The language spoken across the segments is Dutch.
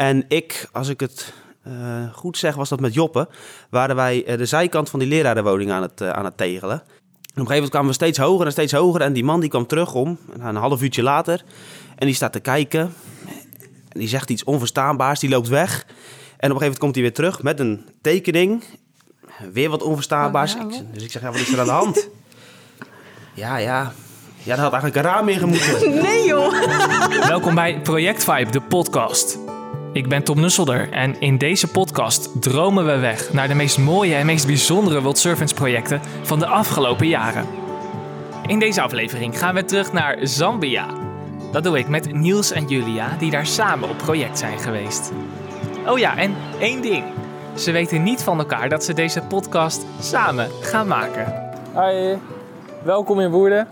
En ik, als ik het eh, goed zeg, was dat met Joppe. Waren wij eh, de zijkant van die lerarenwoning aan het, eh, aan het tegelen. En op een gegeven moment kwamen we steeds hoger en steeds hoger. En die man die kwam terug om, een half uurtje later. En die staat te kijken. En die zegt iets onverstaanbaars, die loopt weg. En op een gegeven moment komt hij weer terug met een tekening. Weer wat onverstaanbaars. Oh, ja, dus ik zeg, ja, wat is er aan de hand? ja, ja. Ja, daar had eigenlijk een raam in gemoeten. Nee joh. Welkom bij Project Vibe, de podcast. Ik ben Tom Nusselder en in deze podcast dromen we weg naar de meest mooie en meest bijzondere World Servants projecten van de afgelopen jaren. In deze aflevering gaan we terug naar Zambia. Dat doe ik met Niels en Julia, die daar samen op project zijn geweest. Oh ja, en één ding. Ze weten niet van elkaar dat ze deze podcast samen gaan maken. Hoi, welkom in Woerden.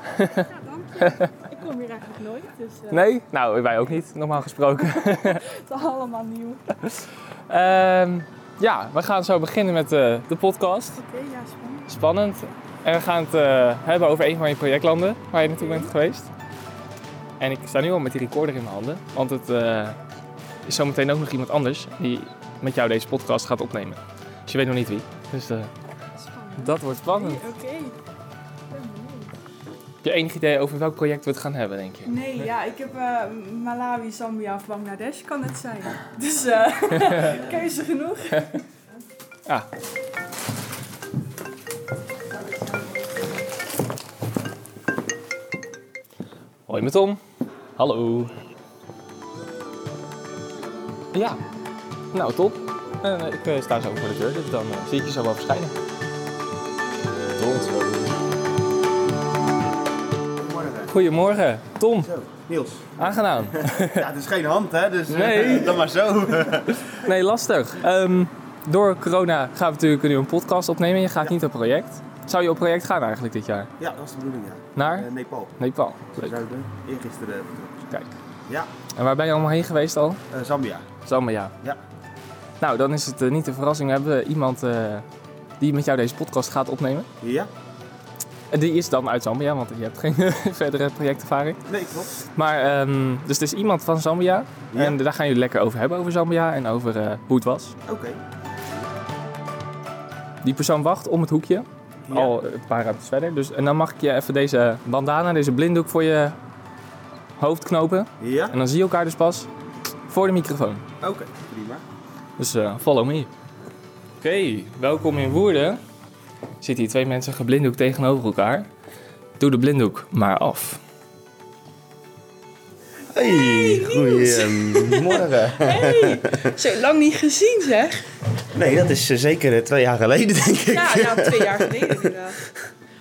Ik kom hier eigenlijk nooit, dus uh, Nee? Nou, wij ook niet, normaal gesproken. het is allemaal nieuw. Oké, Ehm, ja, we gaan zo beginnen met eh, de podcast. ja, spannend. Spannend. En we gaan het eh, hebben over een van je projectlanden waar je naartoe bent geweest. En ik sta nu al met die recorder in mijn handen, want het eh, is zometeen ook nog iemand anders die met jou deze podcast gaat opnemen. Dus je weet nog niet wie. Dus eh, dat wordt spannend. Oké. Je enig idee over welk project we het gaan hebben, denk je? Nee, ja, ik heb eh, Malawi, Zambia of Bangladesh, kan het zijn. Dus eh keuze genoeg. Ah. Hoi met Tom. Hallo. Ja. Nou, top. Eh, ik sta zo voor de deur, dus dan zie ik je zo wel verschijnen. Tot Goedemorgen, Tom. Zo, Niels. Aangenaam. Ja, het is geen hand, hè? Dus Nee. dan maar zo. Nee, lastig. Ehm, door corona gaan we natuurlijk nu een podcast opnemen. Je gaat niet op project. Zou je op project gaan eigenlijk dit jaar? Ja, dat is de bedoeling, ja. Naar Eh, Nepal. Nepal. Leuk. eergisteren vertrokken. Kijk. Ja, En waar ben je allemaal heen geweest al? eh, Zambia. Zambia. Ja. Nou, dan is het eh, niet een verrassing. We hebben iemand eh, die met jou deze podcast gaat opnemen. Ja? En die is dan uit Zambia, want je hebt geen verdere projectervaring. Nee, klopt. Maar, ehm, dus het is iemand van Zambia. Ja. En daar gaan jullie lekker over hebben, over Zambia en over eh, hoe het was. Oké. Die persoon wacht om het hoekje. Ja. al een paar ruimtes verder. Dus, en dan mag ik je even deze bandana, deze blinddoek voor je hoofd knopen. Ja? En dan zie je elkaar dus pas voor de microfoon. Oké, prima. Dus eh, follow me. Oké, welkom in Woerden. Zitten hier twee mensen geblinddoekt tegenover elkaar. Doe de blinddoek maar af. Hey, goedemorgen. Hey, zo lang niet gezien zeg. Nee, dat is eh, zeker eh, twee jaar geleden, denk ik. Ja, ja, twee jaar geleden inderdaad.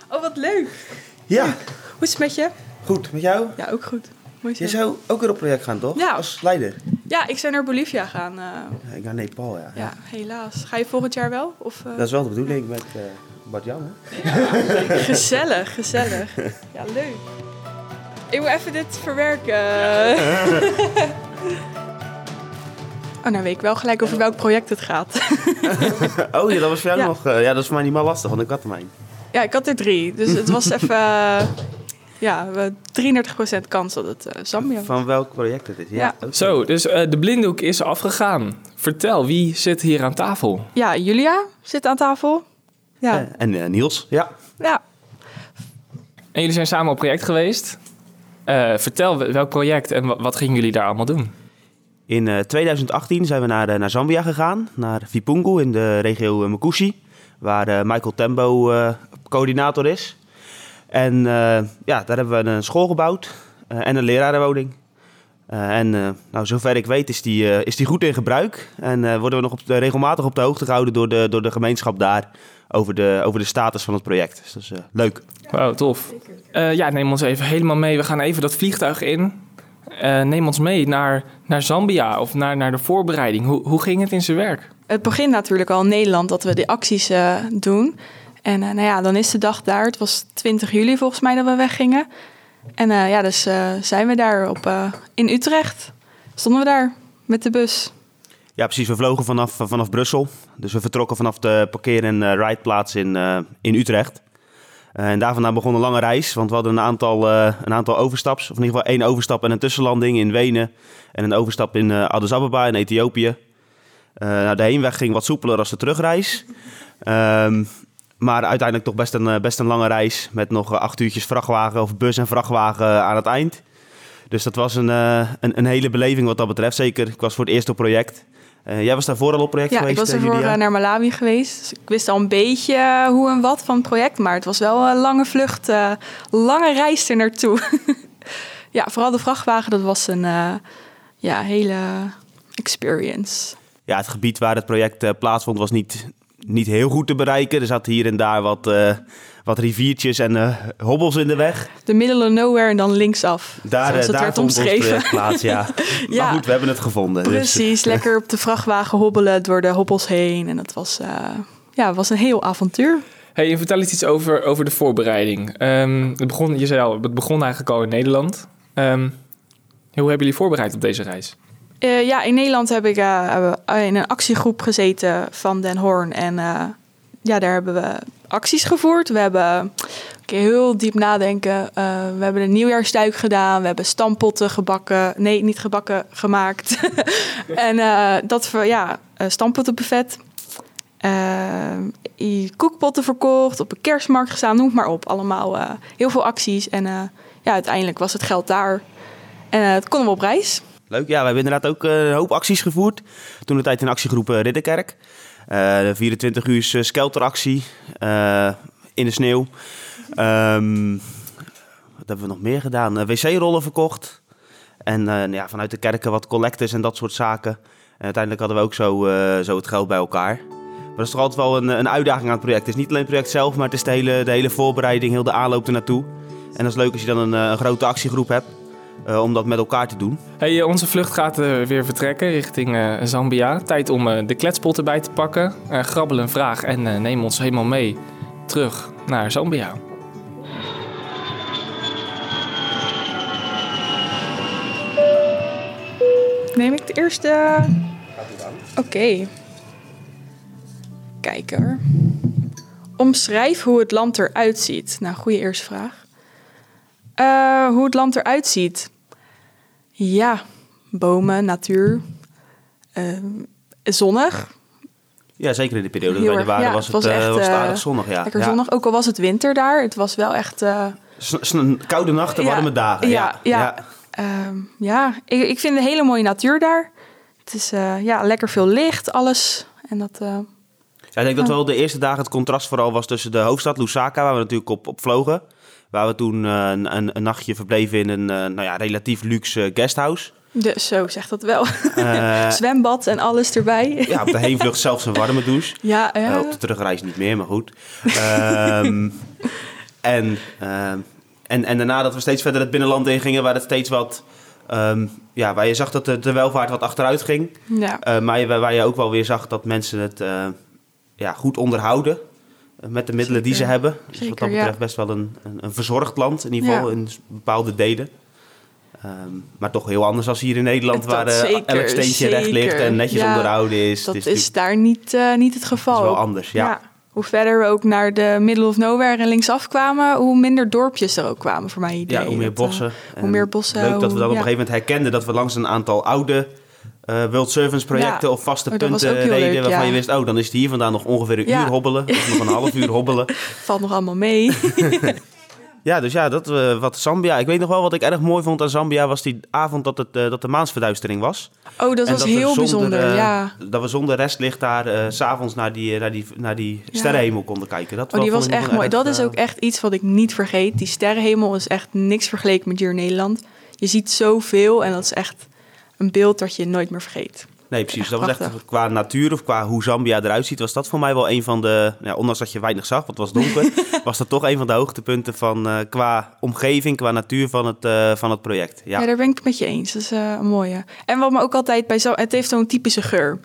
Oh, wat leuk. Ja, Hoe is het met je? goed. Met jou? Ja, ook goed. Je zo. zou ook weer op project gaan, toch? Ja. Als leider. Ja, ik zou naar Bolivia gaan. eh, Ja, ik naar Nepal, ja. ja, helaas. Ga je volgend jaar wel? Of, eh, Dat is wel de bedoeling met eh Bart Jan, hè? Gezellig, gezellig. Ja, leuk. Ik moet even dit verwerken. Oh, nou weet ik wel gelijk over welk project het gaat. Oh ja, dat was voor jou Ja. nog... eh, ja, dat is voor mij niet meer lastig, want ik had er mijn. Ja, ik had er drie. Dus het was even... ja, we- 33% kans dat het eh, Zambia. Van welk project het is. Ja. Ja. Zo, dus eh, de blinddoek is afgegaan. Vertel, wie zit hier aan tafel? Ja, Julia zit aan tafel. Ja, Eh, en eh, Niels. Ja. ja. En jullie zijn samen op project geweest. Eh, vertel welk project en wa- wat gingen jullie daar allemaal doen? In eh, 2018 zijn we naar, naar Zambia gegaan, naar Vipungu in de regio Makushi, waar eh, Michael Tembo eh, coördinator is. En eh, ja, daar hebben we een school gebouwd eh, en een lerarenwoning. Eh, en eh, nou, zover ik weet is die, is die goed in gebruik. En eh, worden we nog op de, regelmatig op de hoogte gehouden door de, door de gemeenschap daar over de, over de status van het project. Dus dat is eh, leuk. Wauw, tof. Eh, ja, neem ons even helemaal mee. We gaan even dat vliegtuig in. Eh, neem ons mee naar, naar Zambia of naar, naar de voorbereiding. Hoe, hoe ging het in zijn werk? Het begint natuurlijk al in Nederland dat we die acties eh, doen. En eh, nou ja, dan is de dag daar. Het was 20 juli volgens mij dat we weggingen. En eh, ja, dus eh, zijn we daar op, in Utrecht. Stonden we daar met de bus. Ja, precies. We vlogen vanaf, vanaf Brussel. Dus we vertrokken vanaf de parkeer- en rideplaats in, in Utrecht. En daar vandaan begon een lange reis, want we hadden een aantal, een aantal overstaps. Of in ieder geval één overstap en een tussenlanding in Wenen. En een overstap in Addis Ababa in Ethiopië. Nou, de heenweg ging wat soepeler als de terugreis. Ehm, maar uiteindelijk toch best een, eh, best een lange reis. Met nog eh, acht uurtjes vrachtwagen of bus en vrachtwagen eh, aan het eind. Dus dat was een, een, een hele beleving wat dat betreft. Zeker, ik was voor het eerste op project. Jij was daarvoor al op project Ja, geweest, ik was eh, naar Malawi geweest. Dus ik wist al een beetje hoe en wat van het project. Maar het was wel een lange vlucht, lange reis er naartoe. ja, vooral de vrachtwagen, dat was een ja, hele experience. Ja, het gebied waar het project plaatsvond was niet, niet heel goed te bereiken. Er zat hier en daar wat, eh, wat riviertjes en eh, hobbels in de weg. De middle of nowhere en dan linksaf. Daar, eh, het daar werd omschreven. plaats, ja. Ja. Maar goed, we hebben het gevonden. dus- Precies, lekker op de vrachtwagen hobbelen door de hobbels heen. En dat was, eh, ja, was een heel avontuur. Hey, en vertel eens iets over, over de voorbereiding. Ehm, het begon, je zei al, het begon eigenlijk al in Nederland. Ehm, hoe hebben jullie voorbereid op deze reis? Eh, ja, in Nederland heb ik eh, we in een actiegroep gezeten van Den Hoorn. En eh, ja, daar hebben we acties gevoerd. We hebben, oké, heel diep nadenken. Eh, we hebben een nieuwjaarsduik gedaan. We hebben stampotten gebakken. Nee, niet gebakken, gemaakt. en eh, dat voor, ja, stampottenbuffet. Koekpotten verkocht, op een kerstmarkt gestaan, noem maar op. Allemaal heel veel acties. En ja, uiteindelijk was het geld daar. En het konden we op reis. Leuk, ja, we hebben inderdaad ook uh, een hoop acties gevoerd. Toen de tijd in actiegroep uh, Ridderkerk. Uh, de 24 uur skelteractie in de sneeuw. Um, wat hebben we nog meer gedaan? Wc-rollen verkocht. En uh, ja, vanuit de kerken wat collectors en dat soort zaken. En uiteindelijk hadden we ook zo, zo het geld bij elkaar. Maar dat is toch altijd wel een, een uitdaging aan het project. Het is niet alleen het project zelf, maar het is de hele, de hele voorbereiding, heel de aanloop ernaartoe. En dat is leuk als je dan een, een grote actiegroep hebt. Uh, om dat met elkaar te doen. Hey, onze vlucht gaat uh, weer vertrekken richting uh, Zambia. Tijd om de kletspot erbij te pakken. grabbel een vraag en neem ons helemaal mee terug naar Zambia. Neem ik de eerste? Oké. Okay. Kijken hoor. Omschrijf hoe het land eruit ziet. Nou, goede eerste vraag. Uh, hoe het land eruit ziet. Ja, bomen, natuur. Uh, zonnig. Ja, zeker in de periode dat wij er waren ja, was, het, was, echt, uh, was het aardig zonnig. Ja. Lekker ja. zonnig, ook al was het winter daar. Het was wel echt... koude nachten, warme dagen. Ja, ja. ja. Ehm, ja. Ik, ik vind een hele mooie natuur daar. Het is ja, lekker veel licht, alles. En dat... Ja, ik denk dat wel de eerste dagen het contrast vooral was tussen de hoofdstad Lusaka, waar we natuurlijk op, op vlogen. Waar we toen uh, een, een, nachtje verbleven in een uh, nou ja, relatief luxe guesthouse. De, zo zegt dat wel. Uh, Zwembad en alles erbij. ja, op de heenvlucht zelfs een warme douche. Ja, ja. op de terugreis niet meer, maar goed. um, en, en, en daarna dat we steeds verder het binnenland in gingen, waar het steeds wat... Um, ja, waar je zag dat de, de welvaart wat achteruit ging. Ja. maar waar je ook wel weer zag dat mensen het ja, goed onderhouden met de middelen Zeker. die ze hebben. Dus wat dat betreft ja. best wel een, een, een, verzorgd land, in ieder geval Ja. in bepaalde delen. Um, maar toch heel anders als hier in Nederland, Dat waar zeker, elk steentje recht ligt en netjes Ja, onderhouden is. Dat Het is, daar niet, uh, niet het geval. is wel anders, ja. Hoe verder we ook naar de middle of nowhere en linksaf kwamen, hoe minder dorpjes er ook kwamen, voor mijn idee. Ja, hoe meer Dat, uh, bossen. hoe meer bossen. Leuk dat we hoe- dan op een gegeven moment herkenden dat we langs een aantal oude uh, World Servants projecten Ja. of vaste Oh, punten reden leuk, waarvan ja. je wist, oh, dan is het hier vandaan nog ongeveer een Ja. uur hobbelen. Of nog een half uur hobbelen. Valt nog allemaal mee. Ja, dus ja, dat, uh, wat Zambia. Ik weet nog wel wat ik erg mooi vond aan Zambia was die avond dat, het, uh, dat de maansverduistering was. Oh, dat En was heel zonder, bijzonder, eh, ja. Dat we zonder restlicht daar uh, s'avonds naar die, naar die, naar die sterrenhemel konden kijken. Dat Oh, die was echt mooi. erg, Dat is eh, ook echt iets wat ik niet vergeet. Die sterrenhemel is echt niks vergeleken met hier in Nederland. Je ziet zoveel en dat is echt een beeld dat je nooit meer vergeet. Nee, precies. Echt dat was echt qua natuur of qua hoe Zambia eruit ziet, was dat voor mij wel een van de. Ja, ondanks dat je weinig zag, want het was donker, was dat toch een van de hoogtepunten van eh, qua omgeving, qua natuur van het, eh, van het project. Ja. Ja. daar ben ik het met je eens. Dat is eh, een mooie. En wat me ook altijd bij zo... Het heeft zo'n typische geur.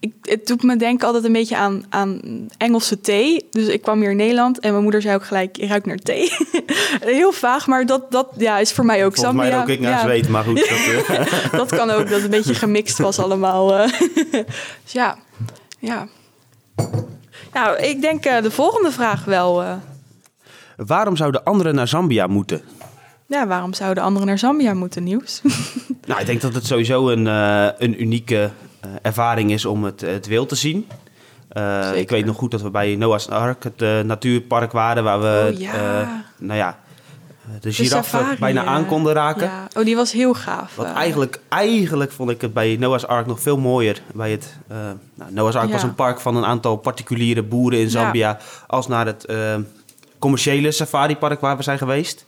Ik, het doet me denken altijd een beetje aan, aan Engelse thee. Dus ik kwam hier in Nederland en mijn moeder zei ook gelijk... Je ruikt naar thee. Heel vaag, maar dat, dat ja, is voor mij ook Volgens mij Zambia. ook ik naar ja, zweet, maar goed. Dat, eh, dat kan ook, dat het een beetje gemixt was allemaal. eh. dus ja, ja. Nou, ik denk eh, de volgende vraag wel. eh. Waarom zouden anderen naar Zambia moeten? Ja, waarom zouden anderen naar Zambia moeten, Nieuws? Nou, ik denk dat het sowieso een, eh, een unieke ervaring is om het, het wild te zien. Eh, ik weet nog goed dat we bij Noah's Ark, het eh, natuurpark waren, waar we, Oh, ja. eh, nou ja, de safari, bijna eh, aan konden raken. Ja. Oh, die was heel gaaf. Want eh. eigenlijk, eigenlijk vond ik het bij Noah's Ark nog veel mooier. Bij het, eh, nou, Noah's Ark Ja. was een park van een aantal particuliere boeren in Zambia. Als naar het eh, commerciële safaripark waar we zijn geweest.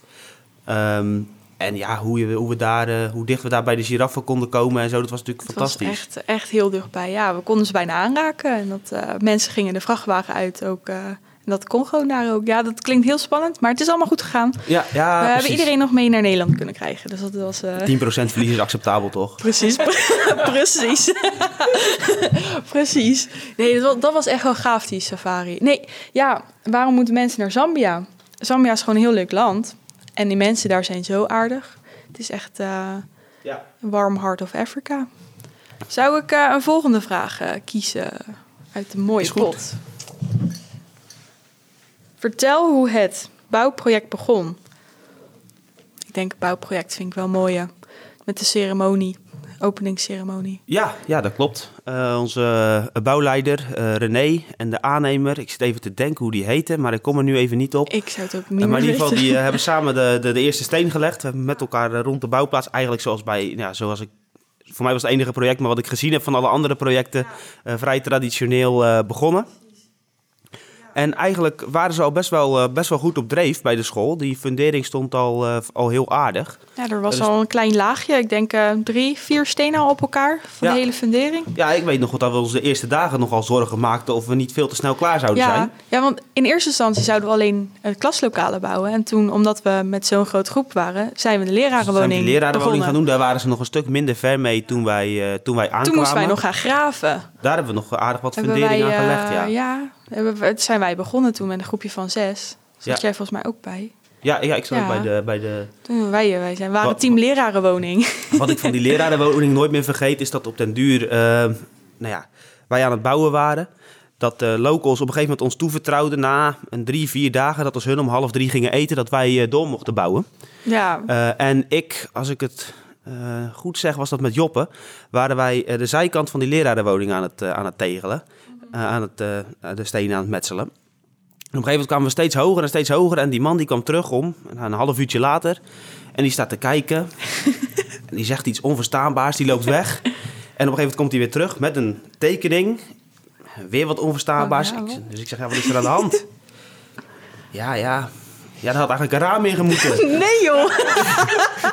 Ehm, en ja, hoe, je, hoe, we daar, eh, hoe dicht we daar bij de giraffen konden komen en zo, dat was natuurlijk Het was fantastisch. echt, echt heel dichtbij. Ja, we konden ze bijna aanraken. En dat eh, mensen gingen de vrachtwagen uit ook. eh, en dat kon gewoon daar ook. Ja, dat klinkt heel spannend, maar het is allemaal goed gegaan. Ja, ja we hebben iedereen nog mee naar Nederland kunnen krijgen. Dus dat was... eh, 10% verlies is acceptabel, toch? Precies, precies. precies. Nee, dat was, dat was echt wel gaaf, die safari. Nee, ja, waarom moeten mensen naar Zambia? Zambia is gewoon een heel leuk land. En die mensen daar zijn zo aardig. Het is echt eh, Ja. een warm heart of Africa. Zou ik eh, een volgende vraag eh, kiezen uit de mooie pot? Vertel hoe het bouwproject begon. Ik denk, bouwproject vind ik wel mooi. Met de ceremonie, openingsceremonie. Ja, ja, dat klopt. Eh, onze eh, bouwleider eh, René en de aannemer, ik zit even te denken hoe die heette, maar ik kom er nu even niet op. Ik zou het ook niet maar in ieder geval, die hebben samen de, de, de eerste steen gelegd. We hebben met elkaar rond de bouwplaats, eigenlijk zoals bij, ja, zoals ik, voor mij was het enige project, maar wat ik gezien heb van alle andere projecten, vrij traditioneel begonnen. En eigenlijk waren ze al best wel, eh, best wel goed op dreef bij de school. Die fundering stond al, eh, al heel aardig. Ja, er was Dus- al een klein laagje. Ik denk eh, drie, vier stenen al op elkaar van Ja. de hele fundering. Ja, ik weet nog goed dat we ons de eerste dagen nogal zorgen maakten of we niet veel te snel klaar zouden Ja, zijn. ja, want in eerste instantie zouden we alleen klaslokalen bouwen. En toen, omdat we met zo'n grote groep waren, zijn we de lerarenwoning zijn we die lerarenwoning gaan doen. Daar waren ze nog een stuk minder ver mee toen wij, toen wij aankwamen. Toen moesten wij nog gaan graven. Daar hebben we nog aardig wat Hebben fundering wij, aan gelegd, ja. ja, het zijn wij begonnen toen met een groepje van zes. Zat Ja. jij volgens mij ook bij? Ja, ja ik zat Ja. bij de, bij de... Toen wij, wij zijn, waren Wat- team lerarenwoning. Wat ik van die lerarenwoning nooit meer vergeet... is dat op den duur, eh, nou ja, wij aan het bouwen waren... dat de locals op een gegeven moment ons toevertrouwden... na een drie, vier dagen dat als hun om half drie gingen eten... dat wij eh, door mochten bouwen. ja, Eh, en ik, als ik het eh, goed zeg, was dat met Joppe... waren wij eh, de zijkant van die lerarenwoning aan het, eh, aan het tegelen. Eh, aan het, eh, de stenen aan het metselen. En op een gegeven moment kwamen we steeds hoger en steeds hoger. En die man die kwam terug om, nou, een half uurtje later. En die staat te kijken. en die zegt iets onverstaanbaars, die loopt weg. En op een gegeven moment komt hij weer terug met een tekening. Weer wat onverstaanbaars. Oh, ja, dus ik zeg, ja, wat is er aan de hand? ja, ja. Ja, daar had eigenlijk een raam in gemoeten. nee joh.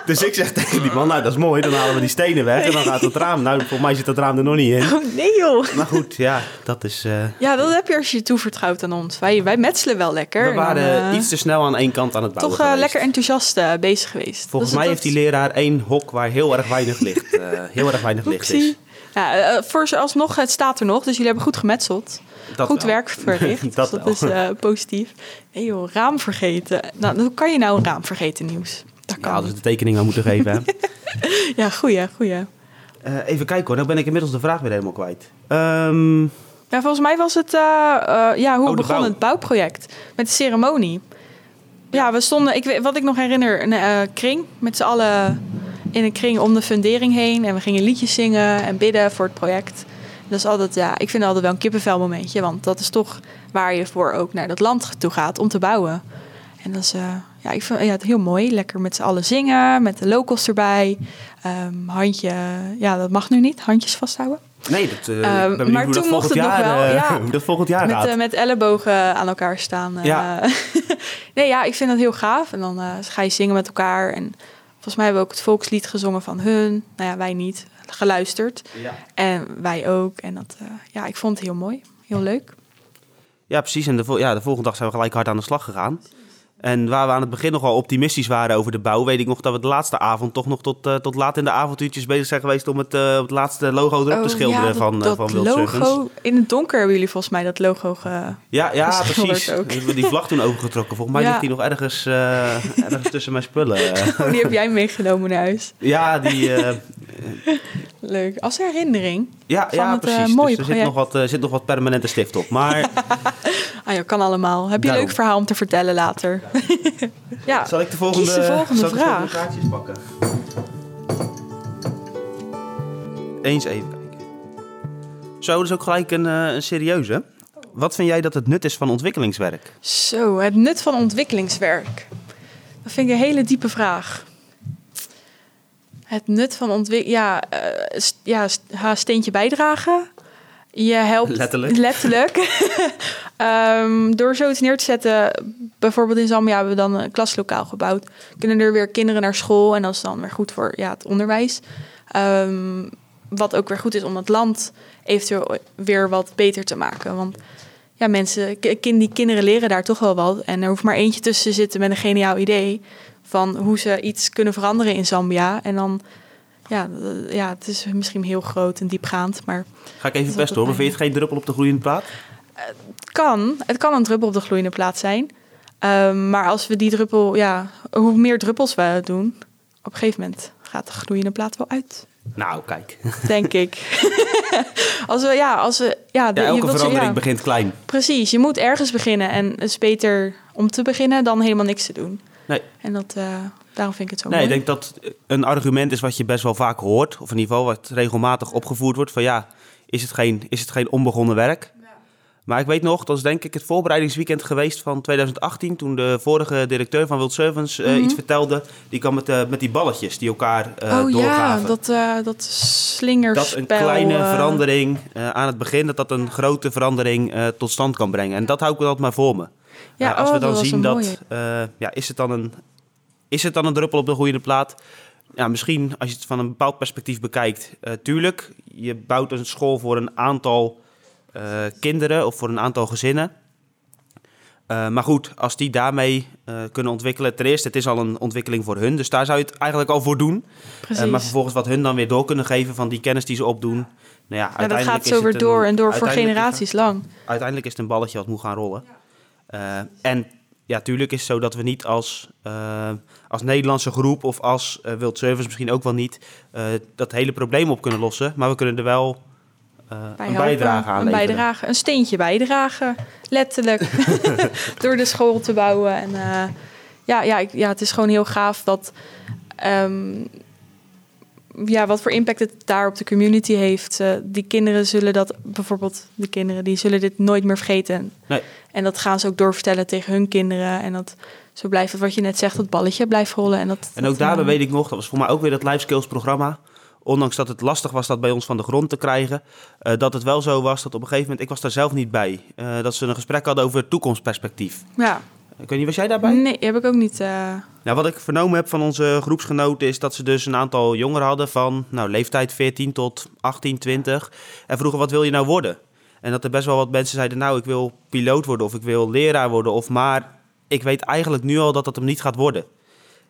Dus ik zeg tegen die man, nou dat is mooi, dan halen we die stenen weg en dan gaat het raam. Nou, voor mij zit dat raam er nog niet in. Oh, nee joh. Maar goed, ja, dat is... eh, Ja, dat heb je als je je toevertrouwt aan ons. Wij, wij metselen wel lekker. we dan, waren eh, iets te snel aan één kant aan het bouwen toch eh, lekker enthousiast bezig geweest. Volgens Dus mij dat- heeft die leraar één hok waar heel erg weinig licht, heel erg weinig licht is. Ja, voor ze alsnog, het staat er nog, dus jullie hebben goed gemetseld. Dat goed wel. werk verricht. Dat dus dat is eh, positief. Nee joh, raam vergeten. Nou, hoe kan je nou een raam vergeten nieuws? Dat Ja, kan. hadden ze de tekening aan moeten geven. Ja, goeie, goeie. Eh, even kijken hoor, nou ben ik inmiddels de vraag weer helemaal kwijt. Ehm, Ja, volgens mij was het, eh, ja, hoe Oh, begon bouw. het bouwproject? Met de ceremonie. Ja, we stonden, ik, weet- wat ik nog herinner, een kring met z'n allen in een kring om de fundering heen. En we gingen liedjes zingen en bidden voor het project. Dat is altijd, ja, ik vind het altijd wel een kippenvel momentje. Want dat is toch waar je voor ook naar dat land toe gaat om te bouwen. En dat is, eh, ja, ik vind ja, het heel mooi. Lekker met z'n allen zingen, met de locals erbij. Ehm, handje, ja, dat mag nu niet, handjes vasthouden. nee, dat, Ehm, ik ben maar hoe dat toen mocht het nog jaar, wel, eh, ja. hoe dat volgend jaar Met, gaat. met ellebogen aan elkaar staan. Ja. nee, ja, ik vind dat heel gaaf. En dan ga je zingen met elkaar. En volgens mij hebben we ook het volkslied gezongen van hun. Nou ja, wij niet. Geluisterd. ja. En wij ook. En dat, eh, ja, ik vond het heel mooi. Heel leuk. Ja, precies. En de, vol- ja, de volgende dag zijn we gelijk hard aan de slag gegaan. En waar we aan het begin nogal optimistisch waren over de bouw, weet ik nog dat we de laatste avond toch nog tot, eh, tot laat in de avontuurtjes bezig zijn geweest om het, eh, het laatste logo erop te Oh, schilderen ja, dat, van, dat van Wild Servants. logo. In het donker hebben jullie volgens mij dat logo ge... Ja, ja precies. ook. We hebben die vlag toen overgetrokken. Volgens mij Ja. ligt die nog ergens, ergens tussen mijn spullen. Die heb jij meegenomen naar huis. ja, die, Leuk. Als herinnering. ja, Van ja het, eh, precies. mooie dus er zit nog, wat, eh, zit nog wat permanente stift op. Maar Ah kan allemaal. Heb je een leuk verhaal om te vertellen later? ja. Zal ik de volgende, Kies de volgende zal ik de volgende vraag. pakken? Eens even kijken. Zo, dat is ook gelijk een, eh, een serieuze. Wat vind jij dat het nut is van ontwikkelingswerk? Zo, het nut van ontwikkelingswerk. Dat vind ik een hele diepe vraag. Het nut van ontwikkeling... Ja, eh, st- ja st- ha, steentje bijdragen. Je helpt... Letterlijk. Letterlijk. Ehm, door zoiets neer te zetten... Bijvoorbeeld in Zambia hebben we dan een klaslokaal gebouwd. Kunnen er weer kinderen naar school. En dat is dan weer goed voor ja, het onderwijs. Ehm, wat ook weer goed is om het land eventueel weer wat beter te maken. Want ja, mensen, ki- kin- die kinderen leren daar toch wel wat. En er hoeft maar eentje tussen te zitten met een geniaal idee van hoe ze iets kunnen veranderen in Zambia. En dan, ja, eh, ja het is misschien heel groot en diepgaand, maar Ga ik even best hoor, maar vind je het geen druppel op de gloeiende plaat? het kan. Het kan een druppel op de gloeiende plaat zijn. Ehm, maar als we die druppel, ja, hoe meer druppels we doen, op een gegeven moment gaat de gloeiende plaat wel uit. Nou, kijk. Denk ik. als we, ja, als we, ja, de- Ja, je elke wilt verandering ja. begint klein. Precies, je moet ergens beginnen. En het is beter om te beginnen dan helemaal niks te doen. Nee. En dat, eh, daarom vind ik het zo Nee, ik denk dat een argument is wat je best wel vaak hoort. Of in ieder geval wat regelmatig opgevoerd wordt. Van ja, is het geen, is het geen onbegonnen werk? Maar ik weet nog, dat is denk ik het voorbereidingsweekend geweest van 2018. Toen de vorige directeur van Wild Servants eh, Mhm. iets vertelde. Die kwam met, eh, met die balletjes die elkaar eh oh ja, dat, eh dat slingerspel. dat een kleine verandering aan het begin, dat dat een grote verandering tot stand kan brengen. En dat hou ik altijd maar voor me. Ja, Eh, als oh, we dat dan zien dat, eh, ja, is het dan een, is het dan een druppel op de goede plaat? Ja, misschien als je het van een bepaald perspectief bekijkt, eh, tuurlijk. Je bouwt een school voor een aantal kinderen of voor een aantal gezinnen. Maar goed, als die daarmee kunnen ontwikkelen. Ten eerste, het is al een ontwikkeling voor hun. Dus daar zou je het eigenlijk al voor doen. Maar vervolgens wat hun dan weer door kunnen geven van die kennis die ze opdoen. Nou ja, ja, dat uiteindelijk gaat zo weer door en door voor uiteindelijk generaties lang. uiteindelijk is het een balletje wat moet gaan rollen. Eh, en ja, tuurlijk is het zo dat we niet als, eh, als Nederlandse groep of als eh Wild Service misschien ook wel niet dat hele probleem op kunnen lossen. Maar we kunnen er wel Bij een helpen, bijdrage aan Een leveren. bijdrage, een steentje bijdragen, letterlijk. door de school te bouwen. En ja, ja, ik- ja, het is gewoon heel gaaf dat... ehm, ja, wat voor impact het daar op de community heeft. Eh, die kinderen zullen dat, bijvoorbeeld de kinderen, die zullen dit nooit meer vergeten. Nee. En dat gaan ze ook doorvertellen tegen hun kinderen. En dat zo blijft het, wat je net zegt, dat balletje blijft rollen. En, dat, En dat, ook daarbij eh, weet ik nog, dat was voor mij ook weer dat Life Skills programma. Ondanks dat het lastig was dat bij ons van de grond te krijgen. eh, dat het wel zo was dat op een gegeven moment, ik was daar zelf niet bij. dat ze een gesprek hadden over het toekomstperspectief. Ja, Ik weet niet, was jij daarbij? nee, heb ik ook niet. eh, Nou, wat ik vernomen heb van onze groepsgenoten is dat ze dus een aantal jongeren hadden van nou, leeftijd 14 tot 18, 20. En vroegen, wat wil je nou worden? En dat er best wel wat mensen zeiden, nou, ik wil piloot worden of ik wil leraar worden. Of maar, ik weet eigenlijk nu al dat dat hem niet gaat worden.